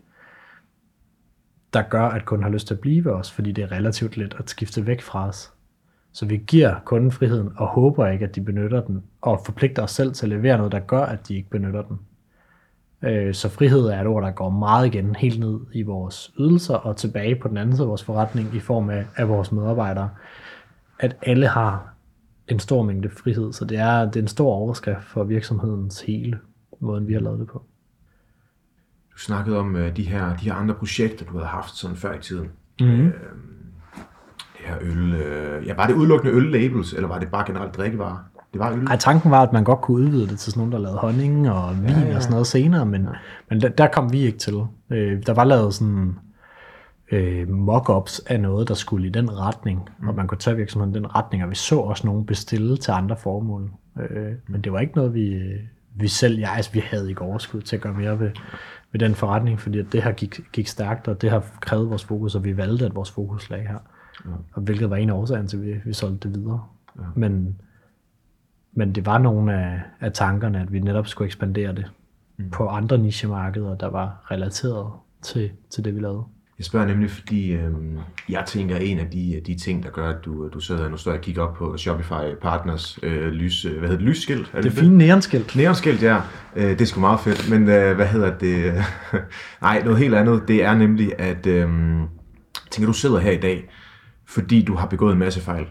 der gør, at kunden har lyst til at blive os, fordi det er relativt let at skifte væk fra os. Så vi giver kunden friheden og håber ikke, at de benytter den, og forpligter os selv til at levere noget, der gør, at de ikke benytter den. Øh, så frihed er et ord, der går meget igen helt ned i vores ydelser og tilbage på den anden side af vores forretning i form af, af vores medarbejdere. At alle har en stor mængde frihed, så det er, det er en stor overskrift for virksomhedens hele måde, vi har lavet det på. Du snakkede om uh, de, her, de her andre projekter, du havde haft sådan før i tiden. Mm-hmm. Uh, det her øl, uh, ja, var det udelukkende øl-labels, eller var det bare generelt drikkevarer? Det var øl? Ej, tanken var, at man godt kunne udvide det til sådan nogen, der lavede honning og vin ja, ja. og sådan noget senere, men, men der, der kom vi ikke til. Øh, der var lavet sådan øh, mock-ups af noget, der skulle i den retning, mm. og man kunne tage virksomheden i den retning, og vi så også nogen bestille til andre formål. Øh, men det var ikke noget, vi, vi selv, ja, altså, vi havde ikke overskud til at gøre mere ved, ved den forretning, fordi at det her gik, gik stærkt, og det har krævet vores fokus, og vi valgte, at vores fokus lag her. Ja. Og hvilket var en af årsagen til, at vi, vi solgte det videre. Ja. Men, men det var nogle af, af tankerne, at vi netop skulle ekspandere det mm. på andre nichemarkeder, der var relateret til, til det, vi lavede. Jeg spørger nemlig, fordi øh, jeg tænker, en af de, de ting, der gør, at du, du sidder nu står jeg og kigger op på Shopify Partners øh, lys, øh, hvad hedder det, lysskilt? Er det, det fine neonskilt. Neonskilt, ja. Øh, det er sgu meget fedt. Men øh, hvad hedder det? [LAUGHS] Nej, noget helt andet. Det er nemlig, at øh, tænker, du sidder her i dag, fordi du har begået en masse fejl.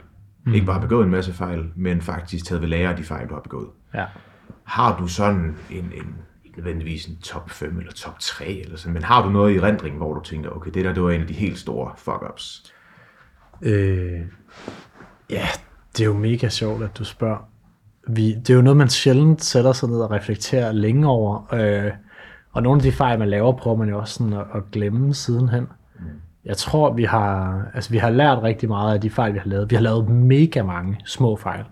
Mm. Ikke bare begået en masse fejl, men faktisk taget ved lære af de fejl, du har begået. Ja. Har du sådan en, en nødvendigvis en top 5 eller top 3 eller sådan, men har du noget i rendring, hvor du tænker, okay, det der, det var en af de helt store fuck-ups? Øh, ja, det er jo mega sjovt, at du spørger. Vi, det er jo noget, man sjældent sætter sig ned og reflekterer længe over, øh, og nogle af de fejl, man laver, prøver man jo også sådan at, at glemme sidenhen. Mm. Jeg tror, vi har, altså, vi har lært rigtig meget af de fejl, vi har lavet. Vi har lavet mega mange små fejl,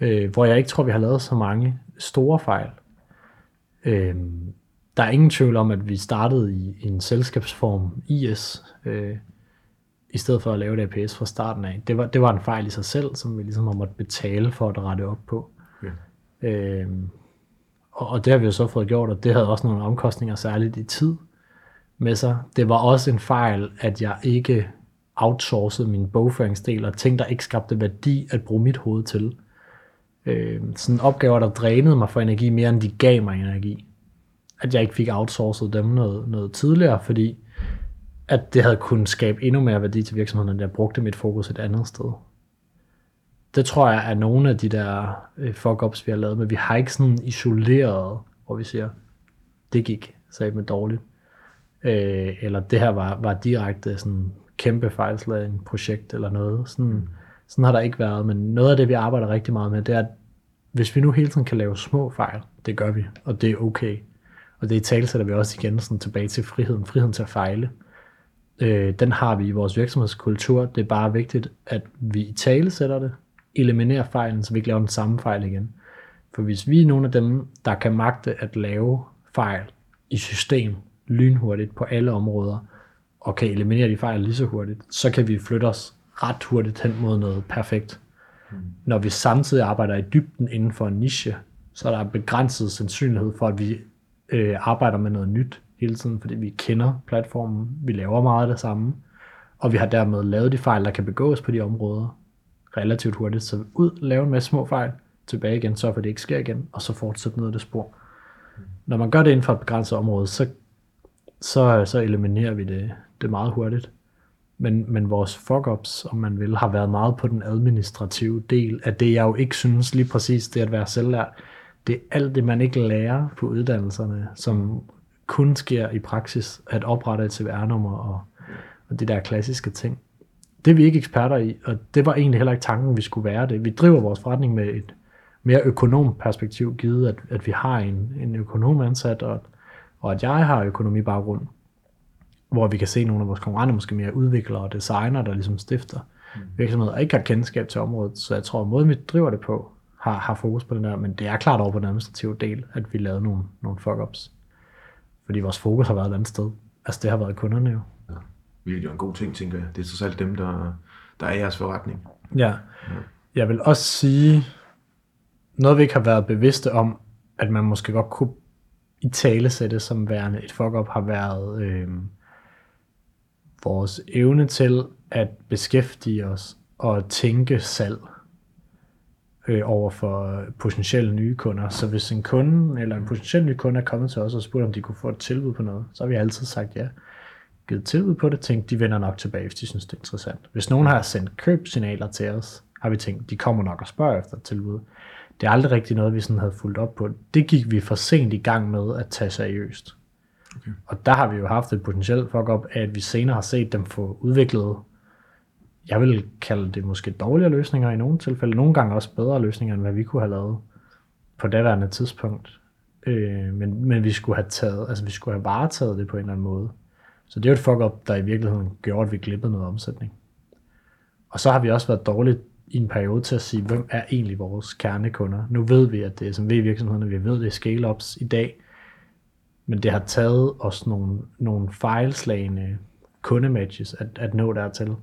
øh, hvor jeg ikke tror, vi har lavet så mange store fejl. Øh, der er ingen tvivl om, at vi startede i, en selskabsform, IS, øh, i stedet for at lave det APS fra starten af. Det var, det var en fejl i sig selv, som vi ligesom har måttet betale for at rette op på. Okay. Øh, og, og det har vi jo så fået gjort, og det havde også nogle omkostninger, særligt i tid med sig. Det var også en fejl, at jeg ikke outsourcede min bogføringsdel, og ting, der ikke skabte værdi at bruge mit hoved til øh, sådan opgaver, der drænede mig for energi mere end de gav mig energi. At jeg ikke fik outsourcet dem noget, noget tidligere, fordi at det havde kunnet skabe endnu mere værdi til virksomheden, end jeg brugte mit fokus et andet sted. Det tror jeg er nogle af de der øh, fuck-ups, vi har lavet, men vi har ikke sådan isoleret, hvor vi siger, det gik sagde med dårligt. Øh, eller det her var, var direkte sådan kæmpe fejlslagen projekt eller noget. Sådan, sådan har der ikke været, men noget af det, vi arbejder rigtig meget med, det er, at hvis vi nu hele tiden kan lave små fejl, det gør vi, og det er okay. Og det i tale sætter vi også igen sådan tilbage til friheden, friheden til at fejle. Øh, den har vi i vores virksomhedskultur. Det er bare vigtigt, at vi i tale sætter det, eliminerer fejlen, så vi ikke laver den samme fejl igen. For hvis vi er nogle af dem, der kan magte at lave fejl i system lynhurtigt på alle områder, og kan eliminere de fejl lige så hurtigt, så kan vi flytte os ret hurtigt hen mod noget perfekt. Mm. Når vi samtidig arbejder i dybden inden for en niche, så er der begrænset sandsynlighed for, at vi øh, arbejder med noget nyt hele tiden, fordi vi kender platformen, vi laver meget af det samme, og vi har dermed lavet de fejl, der kan begås på de områder relativt hurtigt. Så ud, lave en masse små fejl, tilbage igen, så for det ikke sker igen, og så fortsætte ned ad det spor. Når man gør det inden for et begrænset område, så, så, så eliminerer vi det, det meget hurtigt. Men, men vores fuck-ups, om man vil, har været meget på den administrative del af det, jeg jo ikke synes lige præcis, det at være selvlært. Det er alt det, man ikke lærer på uddannelserne, som kun sker i praksis, at oprette et CVR-nummer og, og de der klassiske ting. Det er vi ikke eksperter i, og det var egentlig heller ikke tanken, vi skulle være det. Vi driver vores forretning med et mere økonom perspektiv, givet at, at vi har en, en økonom ansat, og, og at jeg har økonomibaggrund hvor vi kan se nogle af vores konkurrenter, måske mere udviklere og designer, der ligesom stifter mm. virksomheder, og ikke har kendskab til området. Så jeg tror, at måden vi driver det på, har, har fokus på den der, men det er klart over på den administrative del, at vi lavede nogle, nogle fuck-ups. Fordi vores fokus har været et andet sted. Altså det har været kunderne jo. Ja. Hvilket jo en god ting, tænker jeg. Det er trods alt dem, der, der er jeres forretning. Ja. ja. Jeg vil også sige, noget vi ikke har været bevidste om, at man måske godt kunne i tale sætte som værende et fuck-up, har været øh, vores evne til at beskæftige os og tænke salg øh, over for potentielle nye kunder. Så hvis en kunde eller en potentiel ny kunde er kommet til os og spurgt, om de kunne få et tilbud på noget, så har vi altid sagt ja. Givet tilbud på det, tænkt, de vender nok tilbage, hvis de synes, det er interessant. Hvis nogen har sendt købsignaler til os, har vi tænkt, de kommer nok og spørger efter et tilbud. Det er aldrig rigtig noget, vi sådan havde fulgt op på. Det gik vi for sent i gang med at tage seriøst. Okay. Og der har vi jo haft et potentielt fuck up at vi senere har set dem få udviklet, jeg vil kalde det måske dårligere løsninger i nogle tilfælde, nogle gange også bedre løsninger, end hvad vi kunne have lavet på daværende tidspunkt. Øh, men, men vi skulle have taget, altså vi skulle have varetaget det på en eller anden måde. Så det er jo et fuck up, der i virkeligheden gjorde, at vi glippede noget omsætning. Og så har vi også været dårligt i en periode til at sige, hvem er egentlig vores kernekunder. Nu ved vi, at det er SMV-virksomhederne, vi ved, det er scale-ups i dag, men det har taget os nogle, nogle fejlslagende kundematches at, at nå dertil.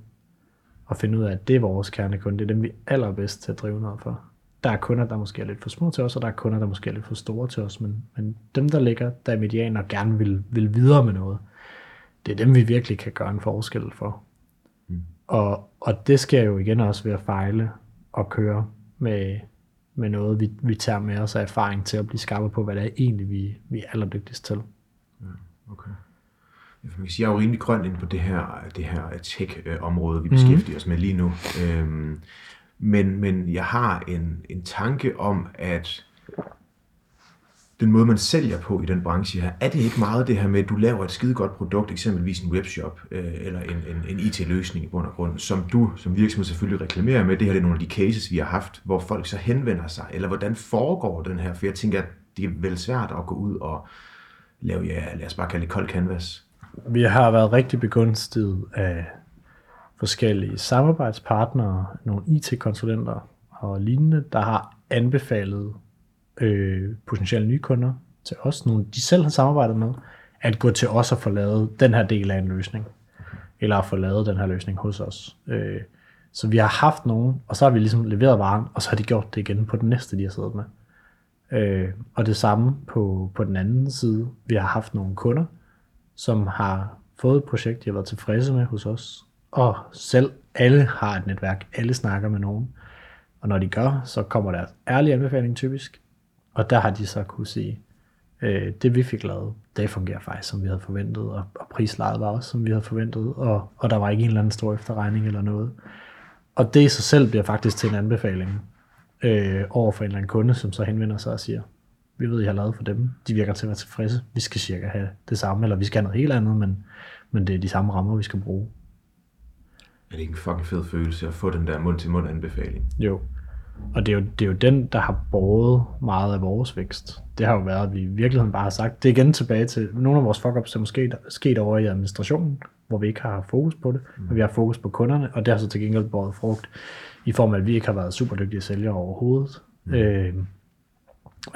Og finde ud af, at det er vores kernekunde. Det er dem, vi er allerbedst til at drive noget for. Der er kunder, der måske er lidt for små til os, og der er kunder, der måske er lidt for store til os. Men, men dem, der ligger der i median og gerne vil, vil videre med noget, det er dem, vi virkelig kan gøre en forskel for. Mm. Og, og det sker jo igen også ved at fejle og køre med, med noget, vi, vi tager med os af erfaring til at blive skarpe på, hvad det er egentlig, vi, vi er allerdygtigst til. Mm, ja, okay. Jeg vil sige, jeg er jo rimelig grøn ind på det her, det her tech-område, vi beskæftiger mm. os med lige nu. Øhm, men, men jeg har en, en tanke om, at den måde, man sælger på i den branche her, er det ikke meget det her med, at du laver et skide godt produkt, eksempelvis en webshop øh, eller en, en, en IT-løsning i bund og grund, som du som virksomhed selvfølgelig reklamerer med. Det her det er nogle af de cases, vi har haft, hvor folk så henvender sig, eller hvordan foregår den her? For jeg tænker, at det er vel svært at gå ud og lave, ja, lad os bare kalde det kold canvas. Vi har været rigtig begunstiget af forskellige samarbejdspartnere, nogle IT-konsulenter og lignende, der har anbefalet øh, potentielle nye kunder til os, nogle de selv har samarbejdet med, at gå til os og få lavet den her del af en løsning, eller at få lavet den her løsning hos os. Øh, så vi har haft nogen, og så har vi ligesom leveret varen, og så har de gjort det igen på den næste, de har siddet med. Øh, og det samme på, på den anden side. Vi har haft nogle kunder, som har fået et projekt, de har været tilfredse med hos os, og selv alle har et netværk, alle snakker med nogen. Og når de gør, så kommer der ærlig anbefaling typisk, og der har de så kunne sige, øh, det vi fik lavet, det fungerer faktisk, som vi havde forventet, og, og prislejet var også, som vi havde forventet, og, og der var ikke en eller anden stor efterregning eller noget. Og det i sig selv bliver faktisk til en anbefaling øh, over for en eller anden kunde, som så henvender sig og siger, vi ved, I har lavet for dem, de virker til at være tilfredse, vi skal cirka have det samme, eller vi skal have noget helt andet, men, men det er de samme rammer, vi skal bruge. Er det ikke en fucking fed følelse at få den der mund-til-mund anbefaling? Jo, og det er, jo, det er jo den, der har båret meget af vores vækst. Det har jo været, at vi i virkeligheden bare har sagt, det er igen tilbage til nogle af vores fuck-ups, er sket, sket over i administrationen, hvor vi ikke har fokus på det, mm. men vi har fokus på kunderne, og det har så til gengæld båret frugt i form af, at vi ikke har været super dygtige sælgere overhovedet. Mm. Øh,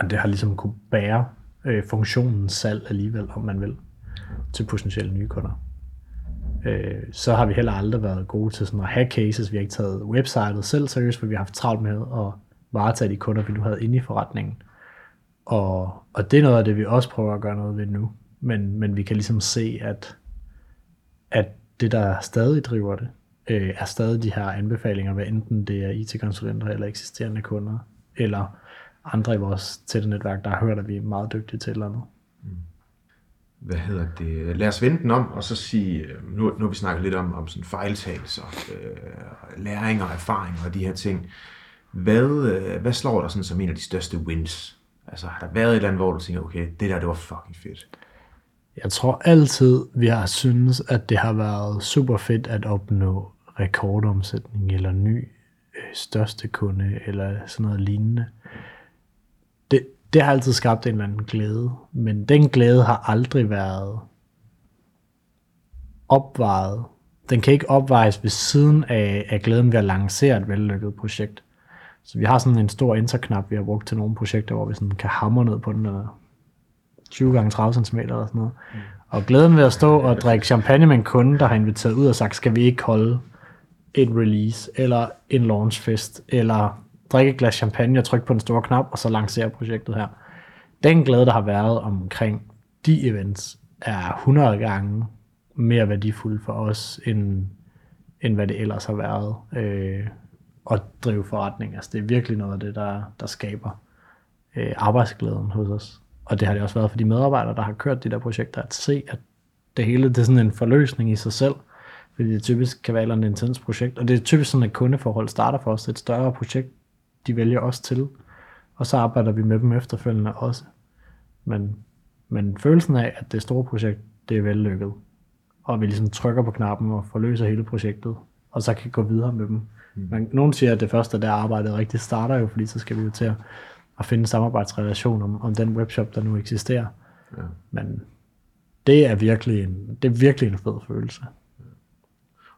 men det har ligesom kunne bære øh, funktionen salg alligevel, om man vil, til potentielle nye kunder øh, så har vi heller aldrig været gode til sådan at have cases. Vi har ikke taget websitet selv seriøst, for vi har haft travlt med at varetage de kunder, vi nu havde inde i forretningen. Og, og det er noget af det, vi også prøver at gøre noget ved nu. Men, men vi kan ligesom se, at, at det, der stadig driver det, øh, er stadig de her anbefalinger, hvad enten det er IT-konsulenter eller eksisterende kunder, eller andre i vores tætte netværk, der har hørt, at vi er meget dygtige til et eller andet. Hvad hedder det? Lad os vende den om, og så sige, øh, nu, nu har vi snakket lidt om, om sådan fejltagelser, øh, læring og erfaring og de her ting. Hvad, øh, hvad slår dig sådan som en af de største wins? Altså har der været et eller andet, hvor du tænker, okay, det der, det var fucking fedt. Jeg tror altid, vi har synes, at det har været super fedt at opnå rekordomsætning eller ny øh, største kunde eller sådan noget lignende. Det, det har altid skabt en eller anden glæde, men den glæde har aldrig været opvejet. Den kan ikke opvejes ved siden af, af glæden ved at lancere et vellykket projekt. Så vi har sådan en stor interknap, vi har brugt til nogle projekter, hvor vi sådan kan hamre ned på den, der 20 gange 30 cm eller sådan noget. Mm. Og glæden ved at stå og drikke champagne med en kunde, der har inviteret ud og sagt, skal vi ikke holde en release, eller en launchfest, eller drikke et glas champagne og trykke på den store knap, og så lancere projektet her. Den glæde, der har været omkring de events, er 100 gange mere værdifuld for os, end, end hvad det ellers har været. Øh, at drive forretning. Altså, det er virkelig noget af det, der, der skaber øh, arbejdsglæden hos os. Og det har det også været for de medarbejdere, der har kørt de der projekter, at se, at det hele det er sådan en forløsning i sig selv. Fordi det typisk kan være et intens projekt. Og det er typisk sådan, at kundeforhold starter for os. Et større projekt, de vælger os til. Og så arbejder vi med dem efterfølgende også. Men, men følelsen af, at det store projekt, det er vellykket. Og vi ligesom trykker på knappen og forløser hele projektet. Og så kan gå videre med dem Mm. Men nogen siger, at det første, der arbejdet rigtig starter jo, fordi så skal vi jo til at, at finde en samarbejdsrelation om, om den webshop, der nu eksisterer. Ja. Men det er virkelig en, det er virkelig en fed følelse.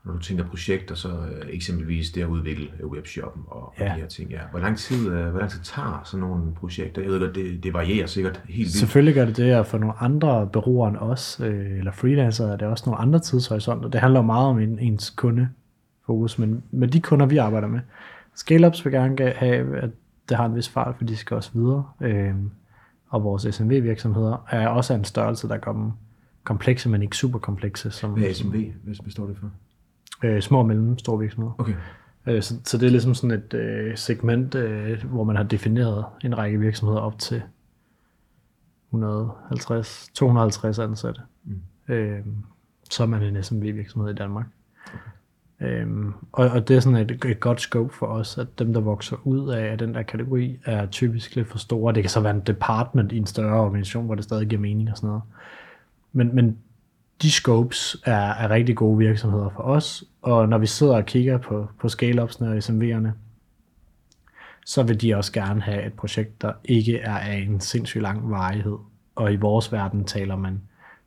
Når du tænker projekter, så uh, eksempelvis det at udvikle webshoppen og, ja. de her ting. Ja. Hvor, lang tid, uh, hvor lang tid tager sådan nogle projekter? Jeg ved godt, det, det varierer sikkert helt vildt. Selvfølgelig gør det det, og for nogle andre bureauer end os, øh, eller freelancer, er det også nogle andre tidshorisonter. Det handler meget om en, ens kunde fokus, men med de kunder, vi arbejder med, scale-ups vil gerne have, at det har en vis fart, for de skal også videre. Øh, og vores SMV-virksomheder er også en størrelse, der kommer komplekse, men ikke super komplekse. Som, Hvad er SMV? Hvad består det for? Øh, små og mellemstore virksomheder. Okay. Øh, så, så det er ligesom sådan et øh, segment, øh, hvor man har defineret en række virksomheder op til 150, 250 ansatte. Mm. Øh, så er man en SMV-virksomhed i Danmark. Øhm, og, og det er sådan et, et godt scope for os, at dem, der vokser ud af den der kategori, er typisk lidt for store. Det kan så være en department i en større organisation, hvor det stadig giver mening og sådan noget. Men, men de scopes er, er rigtig gode virksomheder for os, og når vi sidder og kigger på, på scale-ups'ene og SMV'erne, så vil de også gerne have et projekt, der ikke er af en sindssygt lang varighed. Og i vores verden taler man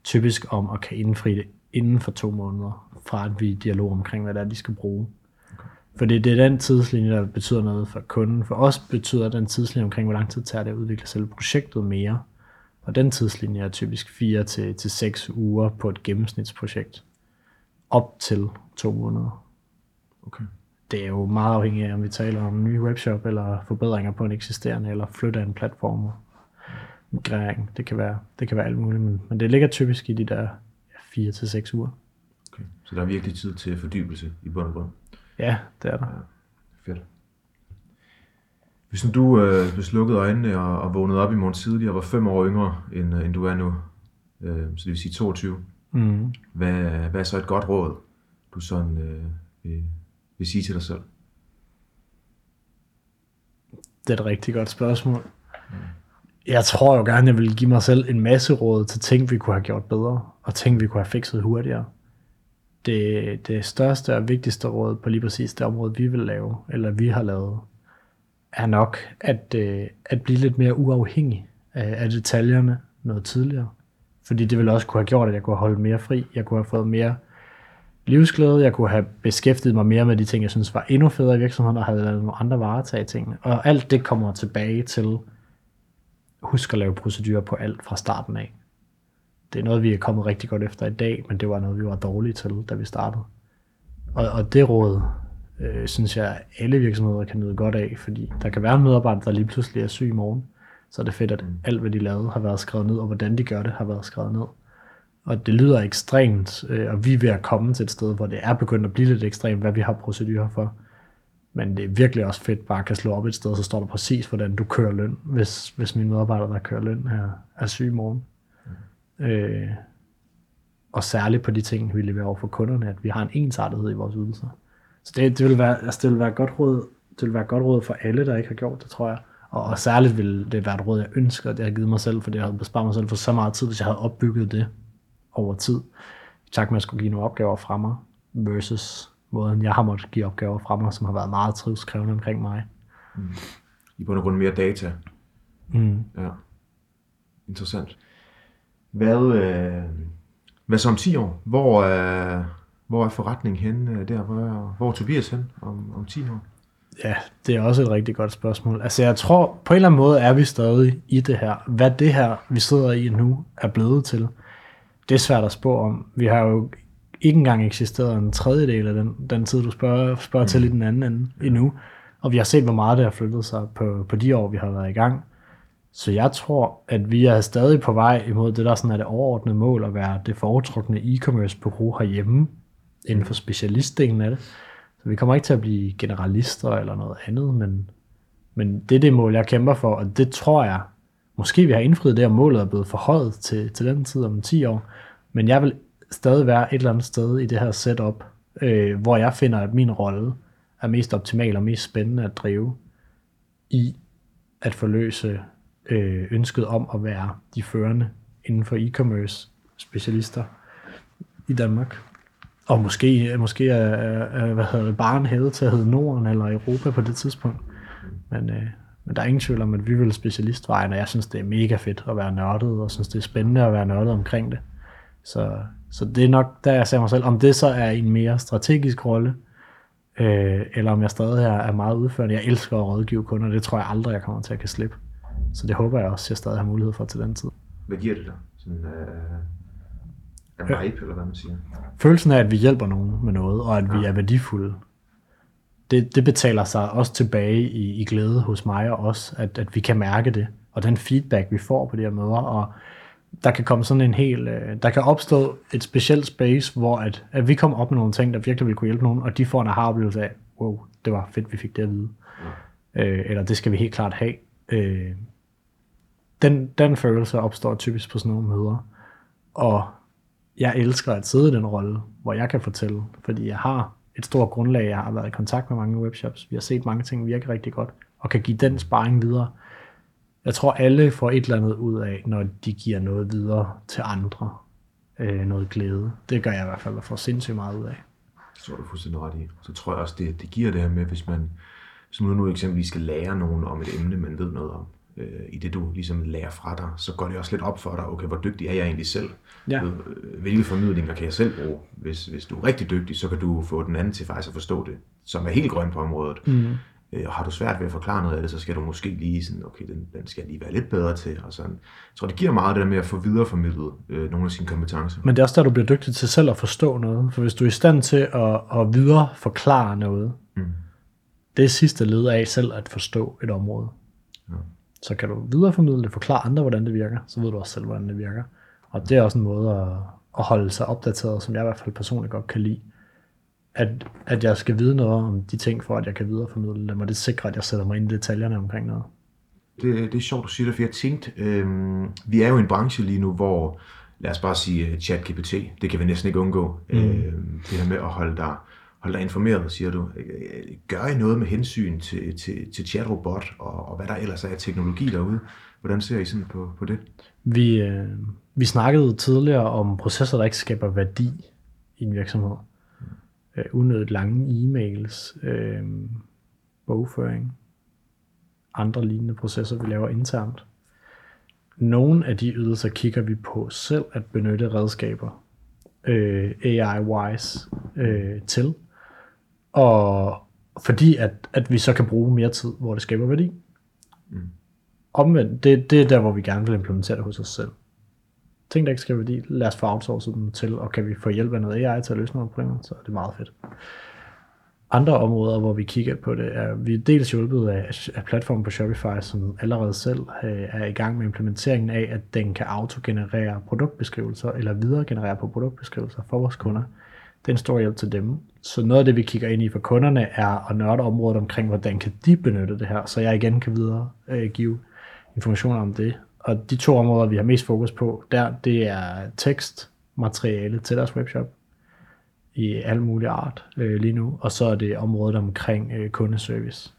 typisk om at kan indfri det inden for to måneder fra at vi er i dialog omkring, hvad det er, de skal bruge. Okay. For det, det er den tidslinje, der betyder noget for kunden. For os betyder den tidslinje omkring, hvor lang tid tager det at udvikle selve projektet mere. Og den tidslinje er typisk 4 til, til 6 uger på et gennemsnitsprojekt. Op til to måneder. Okay. Det er jo meget afhængigt af, om vi taler om en ny webshop, eller forbedringer på en eksisterende, eller flytte en platform. Migrering. Det kan være, det kan være alt muligt, men, men det ligger typisk i de der 4 til 6 uger. Okay. Så der er virkelig tid til fordybelse i bund og grund? Ja, det er der. Ja, fedt. Hvis nu du øh, slukket øjnene og, og vågnede op i morgen tidligere og var fem år yngre, end, øh, end du er nu, øh, så det vil sige 22, mm. hvad, hvad er så et godt råd, du sådan øh, vil, vil sige til dig selv? Det er et rigtig godt spørgsmål. Mm. Jeg tror jo gerne, jeg vil give mig selv en masse råd til ting, vi kunne have gjort bedre, og ting, vi kunne have fikset hurtigere det, det største og vigtigste råd på lige præcis det område, vi vil lave, eller vi har lavet, er nok at, øh, at blive lidt mere uafhængig af, af detaljerne noget tidligere. Fordi det ville også kunne have gjort, at jeg kunne have holdt mere fri. Jeg kunne have fået mere livsglæde. Jeg kunne have beskæftiget mig mere med de ting, jeg synes var endnu federe i virksomheden, og havde lavet nogle andre varetage ting. Og alt det kommer tilbage til, husk at lave procedurer på alt fra starten af det er noget, vi er kommet rigtig godt efter i dag, men det var noget, vi var dårlige til, da vi startede. Og, og det råd, øh, synes jeg, alle virksomheder kan nyde godt af, fordi der kan være en medarbejder, der lige pludselig er syg i morgen. så er det fedt, at alt, hvad de lavede, har været skrevet ned, og hvordan de gør det, har været skrevet ned. Og det lyder ekstremt, øh, og vi er ved at komme til et sted, hvor det er begyndt at blive lidt ekstremt, hvad vi har procedurer for. Men det er virkelig også fedt bare at kan slå op et sted, så står der præcis, hvordan du kører løn, hvis, hvis mine medarbejdere, der kører løn, er, er syge i morgen. Mm. Øh, og særligt på de ting, vi leverer over for kunderne, at vi har en ensartethed i vores ydelser. Så det, det, vil være, altså det vil være godt råd, det vil være godt råd for alle, der ikke har gjort det, tror jeg. Og, og særligt vil det være et råd, jeg ønsker, at jeg har givet mig selv, for det har besparet mig selv for så meget tid, hvis jeg havde opbygget det over tid. I takt med, at jeg skulle give nogle opgaver fra mig, versus måden, jeg har måttet give opgaver fra mig, som har været meget trivskrævende omkring mig. Mm. I bund og grund mere data. Mm. Ja. Interessant. Hvad, øh, hvad så om 10 år? Hvor, øh, hvor er forretningen henne der? Hvor, hvor er Tobias hen om, om 10 år? Ja, det er også et rigtig godt spørgsmål. Altså jeg tror, på en eller anden måde er vi stadig i det her. Hvad det her, vi sidder i nu, er blevet til, det er svært at spå om. Vi har jo ikke engang eksisteret en tredjedel af den, den tid, du spørger, spørger til i den anden ende endnu. Og vi har set, hvor meget det har flyttet sig på, på de år, vi har været i gang. Så jeg tror, at vi er stadig på vej imod det, der sådan er det overordnede mål, at være det foretrukne e-commerce bureau herhjemme, inden for specialistdelen af det. Så vi kommer ikke til at blive generalister eller noget andet, men, men det er det mål, jeg kæmper for, og det tror jeg, måske vi har indfriet det, og målet er blevet forhøjet til, til den tid om 10 år, men jeg vil stadig være et eller andet sted i det her setup, øh, hvor jeg finder, at min rolle er mest optimal og mest spændende at drive i at forløse øh, ønsket om at være de førende inden for e-commerce specialister i Danmark. Og måske, måske er, hvad hedder det, barn hævet til at hedde Norden eller Europa på det tidspunkt. Men, øh, men der er ingen tvivl om, at vi vil specialistvejen, og jeg synes, det er mega fedt at være nørdet, og synes, det er spændende at være nørdet omkring det. Så, så det er nok, der jeg ser mig selv, om det så er en mere strategisk rolle, øh, eller om jeg stadig er, er meget udførende. Jeg elsker at rådgive kunder, det tror jeg aldrig, jeg kommer til at kan slippe. Så det håber jeg også, jeg stadig har mulighed for til den tid. Hvad giver det dig? Sådan, øh, en vibe, eller hvad man siger? Følelsen af, at vi hjælper nogen med noget, og at ja. vi er værdifulde, det, det betaler sig også tilbage i, i glæde hos mig og os, at, at vi kan mærke det, og den feedback, vi får på de her møder, og der kan komme sådan en hel, øh, der kan opstå et specielt space, hvor at, at vi kommer op med nogle ting, der virkelig vil kunne hjælpe nogen, og de får en aha-oplevelse af, wow, det var fedt, vi fik det at vide. Ja. Øh, eller det skal vi helt klart have. Øh, den, den følelse opstår typisk på sådan nogle møder, og jeg elsker at sidde i den rolle, hvor jeg kan fortælle, fordi jeg har et stort grundlag, jeg har været i kontakt med mange webshops, vi har set mange ting virke rigtig godt, og kan give den sparring videre. Jeg tror, alle får et eller andet ud af, når de giver noget videre til andre. Øh, noget glæde. Det gør jeg i hvert fald, og får sindssygt meget ud af. Det tror du fuldstændig ret i. Så tror jeg også, det, det giver det her med, hvis man som nu, nu eksempelvis skal lære nogen om et emne, man ved noget om, øh, i det du ligesom lærer fra dig, så går det også lidt op for dig, okay, hvor dygtig er jeg egentlig selv? Ja. Øh, Hvilke formidlinger kan jeg selv bruge? Hvis, hvis du er rigtig dygtig, så kan du få den anden til faktisk at forstå det, som er helt grøn på området. Mm. Øh, og har du svært ved at forklare noget af det, så skal du måske lige sådan, okay, den, den skal jeg lige være lidt bedre til. Og sådan. Jeg tror, det giver meget det der med at få videreformidlet øh, nogle af sine kompetencer. Men det er også der, du bliver dygtig til selv at forstå noget. For hvis du er i stand til at, at videre forklare noget, mm. det er sidste led af selv at forstå et område. Ja. Så kan du videreformidle det, forklare andre, hvordan det virker, så ved du også selv, hvordan det virker. Og det er også en måde at, at holde sig opdateret, som jeg i hvert fald personligt godt kan lide. At, at jeg skal vide noget om de ting, for at jeg kan videreformidle dem, og det sikrer, at jeg sætter mig ind i detaljerne omkring noget. Det, det er sjovt, du siger det, for jeg tænkte, øh, vi er jo i en branche lige nu, hvor, lad os bare sige uh, chat-GPT, det kan vi næsten ikke undgå. Mm. Øh, det her med at holde dig, Hold dig informeret, siger du. Gør I noget med hensyn til, til, til chatrobot, og, og hvad der ellers er af teknologi derude? Hvordan ser I sådan på, på det? Vi, øh, vi snakkede tidligere om processer, der ikke skaber værdi i en virksomhed. Øh, unødigt lange e-mails, øh, bogføring, andre lignende processer, vi laver internt. Nogle af de ydelser kigger vi på selv at benytte redskaber øh, AI-wise øh, til. Og fordi at, at vi så kan bruge mere tid, hvor det skaber værdi. Mm. Omvendt, det, det er der, hvor vi gerne vil implementere det hos os selv. Ting, der ikke skaber værdi, lad os få outsourcet dem til, og kan vi få hjælp af noget AI til at løse nogle problemer, så er det meget fedt. andre områder, hvor vi kigger på det, er, vi er dels hjulpet af, af platformen på Shopify, som allerede selv øh, er i gang med implementeringen af, at den kan autogenerere produktbeskrivelser, eller videregenerere på produktbeskrivelser for vores kunder. Det er en stor hjælp til dem. Så noget af det, vi kigger ind i for kunderne, er at nørde området omkring, hvordan kan de benytte det her, så jeg igen kan videre øh, give informationer om det. Og de to områder, vi har mest fokus på der, det er tekstmateriale til deres webshop, i al mulig art øh, lige nu, og så er det området omkring øh, kundeservice.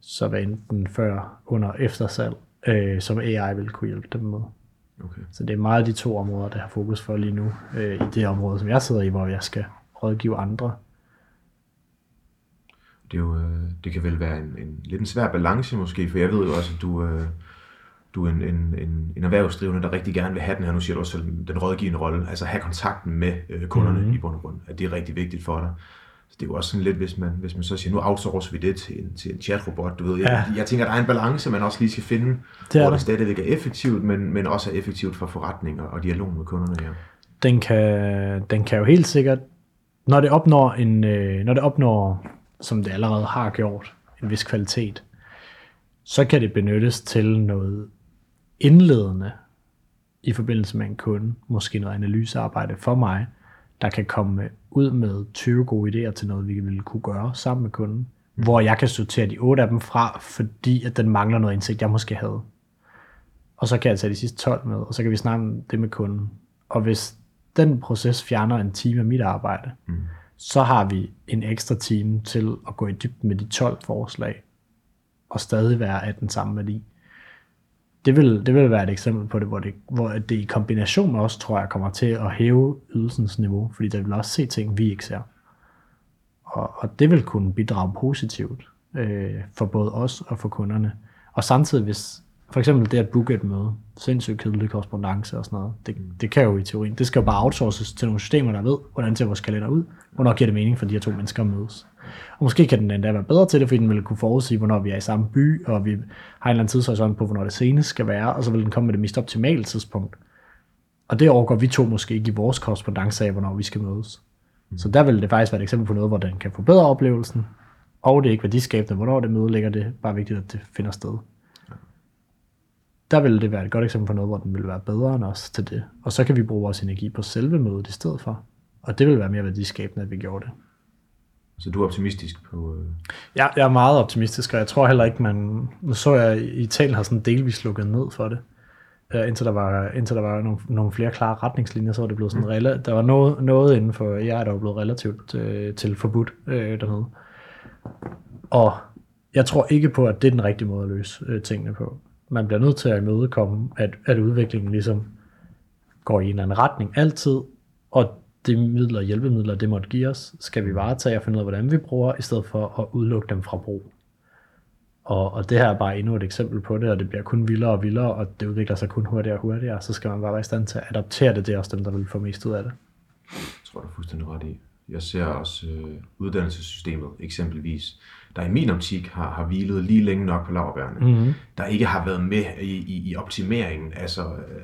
Så hvad enten før, under, eftersalg, øh, som AI vil kunne hjælpe dem med. Okay. Så det er meget de to områder, der har fokus for lige nu, øh, i det område, som jeg sidder i, hvor jeg skal rådgive andre. Det, er jo, øh, det kan vel være en, en lidt en svær balance måske, for jeg ved jo også, at du, øh, du er en, en, en, en erhvervsdrivende, der rigtig gerne vil have den her, nu siger du også den rådgivende rolle, altså have kontakten med øh, kunderne Mhm. mm-hmm. i bund og grund, at det er rigtig vigtigt for dig. Så det er jo også sådan lidt, hvis man, hvis man så siger, nu outsourcer vi det til en, til en chatrobot, du ved. Jeg, Ja. jeg tænker, der er en balance, man også lige skal finde, Det hvor der. det stadigvæk er effektivt, men, men også er effektivt for forretning og, og dialog med kunderne her. Den kan, den kan jo helt sikkert, når det opnår en, øh, når det opnår, som det allerede har gjort, en vis kvalitet, så kan det benyttes til noget indledende i forbindelse med en kunde, måske noget analysearbejde for mig, der kan komme ud med 20 gode idéer til noget, vi ville kunne gøre sammen med kunden, hvor jeg kan sortere de 8 af dem fra, fordi at den mangler noget indsigt, jeg måske havde. Og så kan jeg tage de sidste 12 med, og så kan vi snakke om det med kunden. Og hvis den proces fjerner en time af mit arbejde, mm. så har vi en ekstra time til at gå i dybden med de 12 forslag, og stadig være af den samme værdi. Det vil, det vil være et eksempel på det, hvor det, hvor det i kombination med os, tror jeg, kommer til at hæve ydelsens niveau, fordi der vil også se ting, vi ikke ser. Og, og det vil kunne bidrage positivt øh, for både os og for kunderne. Og samtidig, hvis for eksempel det at booke et møde, sindssygt kedelig korrespondence og sådan noget, det, det kan jo i teorien, det skal jo bare outsources til nogle systemer, der ved, hvordan ser vores kalender ud, hvornår giver det mening for de her to mennesker at mødes. Og måske kan den endda være bedre til det, fordi den vil kunne forudsige, hvornår vi er i samme by, og vi har en eller anden tidshorisont på, hvornår det senest skal være, og så vil den komme med det mest optimale tidspunkt. Og det overgår vi to måske ikke i vores korrespondence af, hvornår vi skal mødes. Så der vil det faktisk være et eksempel på noget, hvor den kan forbedre oplevelsen, og det er ikke værdiskabende, hvornår det møde ligger, det er bare vigtigt, at det finder sted. Der vil det være et godt eksempel på noget, hvor den vil være bedre end os til det. Og så kan vi bruge vores energi på selve mødet i stedet for. Og det vil være mere værdiskabende, at vi gjorde det. Så du er optimistisk på... Øh... Jeg, jeg er meget optimistisk, og jeg tror heller ikke, man... Nu så jeg, i Italien har sådan delvis lukket ned for det. Uh, indtil der var, indtil der var nogle, nogle flere klare retningslinjer, så var det blevet sådan rela- Der var noget, noget inden for AI, der var blevet relativt øh, til forbudt øh, dernede. Og jeg tror ikke på, at det er den rigtige måde at løse øh, tingene på. Man bliver nødt til at imødekomme, at, at udviklingen ligesom går i en anden retning altid, og de midler og hjælpemidler, det måtte give os, skal vi varetage og finde ud af, hvordan vi bruger, i stedet for at udelukke dem fra brug. Og, og det her er bare endnu et eksempel på det, og det bliver kun vildere og vildere, og det udvikler sig kun hurtigere og hurtigere, så skal man bare være i stand til at adoptere det, det er også dem, der vil få mest ud af det. Jeg tror, du er fuldstændig ret i. Jeg ser også øh, uddannelsessystemet eksempelvis, der i min optik har, har hvilet lige længe nok på laverbærene, mm-hmm. der ikke har været med i, i, i optimeringen. Altså, øh,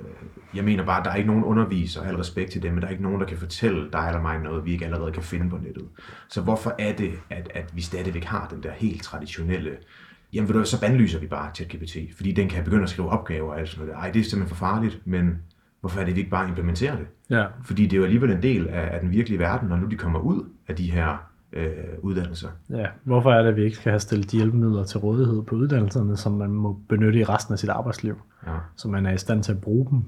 jeg mener bare, at der er ikke nogen underviser, al respekt til dem, men der er ikke nogen, der kan fortælle dig eller mig noget, vi ikke allerede kan finde på nettet. Så hvorfor er det, at, at vi stadigvæk har den der helt traditionelle Jamen ved du, så bandlyser vi bare ChatGPT, fordi den kan begynde at skrive opgaver og alt sådan noget. Ej, det er simpelthen for farligt, men hvorfor er det, vi ikke bare implementerer det? Ja. Fordi det er jo alligevel en del af, af den virkelige verden, når nu de kommer ud af de her øh, uddannelser. ja. Hvorfor er det, at vi ikke skal have stillet de hjælpemidler til rådighed på uddannelserne, som man må benytte i resten af sit arbejdsliv? Ja. Så man er i stand til at bruge dem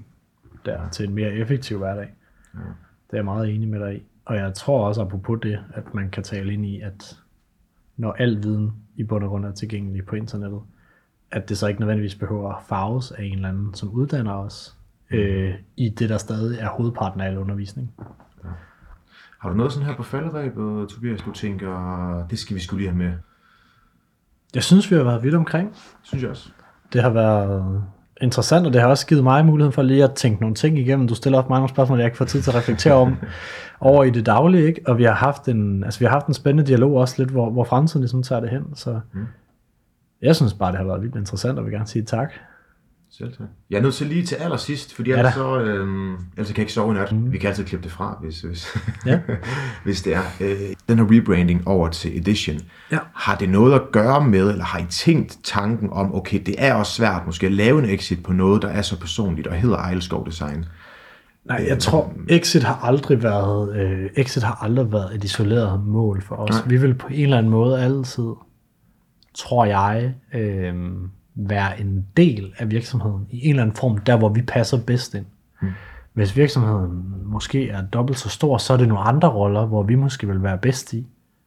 der til en mere effektiv hverdag. Ja. Det er jeg meget enig med dig i. Og jeg tror også, apropos det, at man kan tale ind i, at når al viden i bund og grund er tilgængelig på internettet, at det så ikke nødvendigvis behøver at farves af en eller anden, som uddanner os øh, i det, der stadig er hovedparten af al undervisning. Har du noget sådan her på falderæbet, Tobias, du tænker, det skal vi skulle lige have med? Jeg synes, vi har været vidt omkring. Synes jeg også. Det har været interessant, og det har også givet mig muligheden for lige at tænke nogle ting igennem. Du stiller mig nogle spørgsmål, jeg ikke får tid til at reflektere om [LAUGHS] over i det daglige, ikke? Og vi har haft en, altså vi har haft en spændende dialog også lidt, hvor, hvor fremtiden ligesom tager det hen. Så mm. jeg synes bare, det har været vildt interessant, og vil gerne sige tak. Selv tak. Jeg er nødt til lige til allersidst, fordi Ja ellers, så, øhm, ellers kan jeg ikke sove i nat. Mm. Vi kan altid klippe det fra, hvis, hvis, Ja. [LAUGHS] hvis det er. Øh, den her rebranding over til Edition, Ja. har det noget at gøre med, eller har I tænkt tanken om, okay, det er også svært måske at lave en exit på noget, der er så personligt og hedder Ejlskov Design? Nej, jeg tror, Exit har aldrig været, øh, Exit har aldrig været et isoleret mål for os. Nej. Vi vil på en eller anden måde altid, tror jeg, øh, være en del af virksomheden i en eller anden form, der hvor vi passer bedst ind. Mm. Hvis virksomheden måske er dobbelt så stor, så er det nogle andre roller, hvor vi måske vil være bedst i.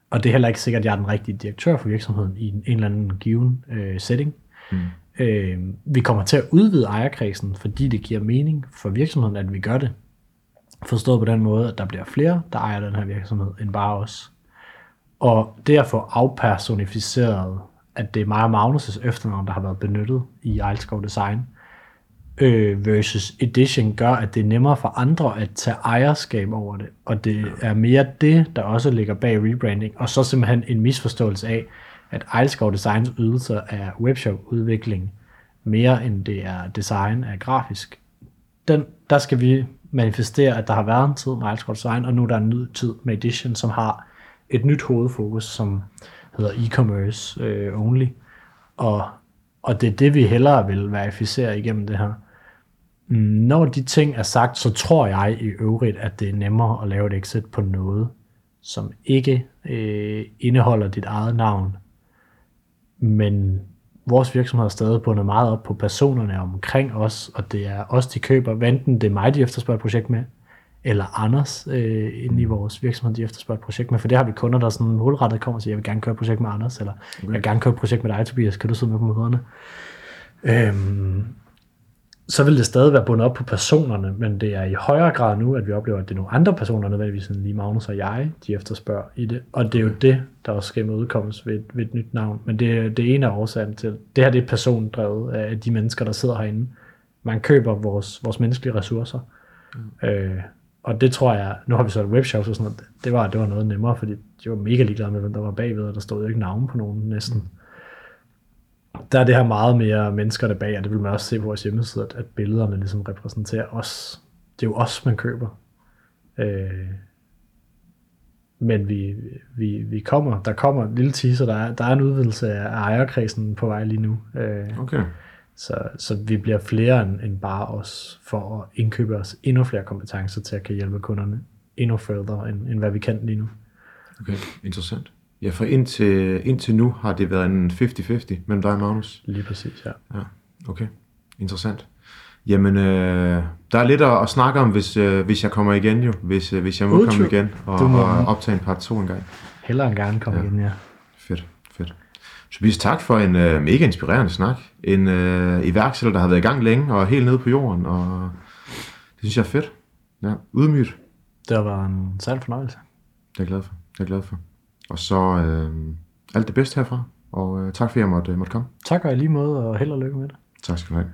Og det er heller ikke sikkert, at jeg er den rigtige direktør for virksomheden i en, en eller anden given øh, setting. Mm. Øh, vi kommer til at udvide ejerkredsen, fordi det giver mening for virksomheden, at vi gør det. Forstået på den måde, at der bliver flere, der ejer den her virksomhed, end bare os. Og det at få afpersonificeret, at det er mig og Magnus' efternavn, der har været benyttet i Ejlskov Design, øh, versus Edition gør, at det er nemmere for andre at tage ejerskab over det. Og det er mere det, der også ligger bag rebranding. Og så simpelthen en misforståelse af, at Ejlskov Designs ydelser er webshop-udvikling, mere end det er design af grafisk. Den, der skal vi manifestere, at der har været en tid med Ejlskov Design, og nu er der en ny tid med Edition, som har et nyt hovedfokus, som hedder e-commerce øh, only. Og, og det er det, vi hellere vil verificere igennem det her. Når de ting er sagt, så tror jeg i øvrigt, at det er nemmere at lave et exit på noget, som ikke øh, indeholder dit eget navn. Men vores virksomhed er stadig bundet meget op på personerne omkring os, og det er os, de køber, hvad enten det er mig, de efterspørger et projekt med, eller Anders øh, inde i vores virksomhed, de efterspørger et projekt med, for det har vi kunder, der sådan målrettet kommer og siger, jeg vil gerne køre et projekt med Anders, eller jeg vil gerne køre et projekt med dig, Tobias, kan du sidde med på møderne? Øhm, så vil det stadig være bundet op på personerne, men det er i højere grad nu, at vi oplever, at det er nogle andre personer, nødvendigvis end lige Magnus og jeg, de efterspørger i det. Og det er jo det, der også skal udkommes ved, et- ved et nyt navn. Men det, er- det er en af årsagen til, det her det er persondrevet af de mennesker, der sidder herinde. Man køber vores, vores menneskelige ressourcer. Mm. Øh, og det tror jeg, nu har vi så et webshop og sådan noget, det var, det var noget nemmere, fordi de var mega ligeglade med, hvem der var bagved, og der stod jo ikke navn på nogen næsten. Der er det her meget mere mennesker der bag, og det vil man også se på vores hjemmeside, at, at billederne ligesom repræsenterer os. Det er jo os, man køber. Øh, men vi, vi, vi kommer, der kommer en lille teaser, der er, der er en udvidelse af ejerkredsen på vej lige nu. Øh, Okay så, så vi bliver flere end, end bare os for at indkøbe os endnu flere kompetencer til at kan hjælpe kunderne endnu further, end, end hvad vi kan lige nu. Okay, interessant. Ja, for indtil, indtil nu har det været en 50-50 mellem dig og Magnus. Lige præcis, ja. Ja, okay. Interessant. Jamen, øh, der er lidt at, at snakke om, hvis, øh, hvis jeg kommer igen jo. Hvis, øh, hvis jeg må Udtryk. komme igen og, og optage en part 2 en gang. Hellere end gerne komme ja. igen, ja. Tobias, tak for en øh, mega inspirerende snak. En øh, iværksætter, der har været i gang længe og helt nede på jorden. Og det synes jeg er fedt. Ja, ydmygt. Det været en sand fornøjelse. Det er jeg glad for. Det er jeg glad for. Og så øh, alt det bedste herfra. Og øh, tak for, at jeg måtte, måtte komme. Tak og i lige måde, og held og lykke med det. Tak skal du have.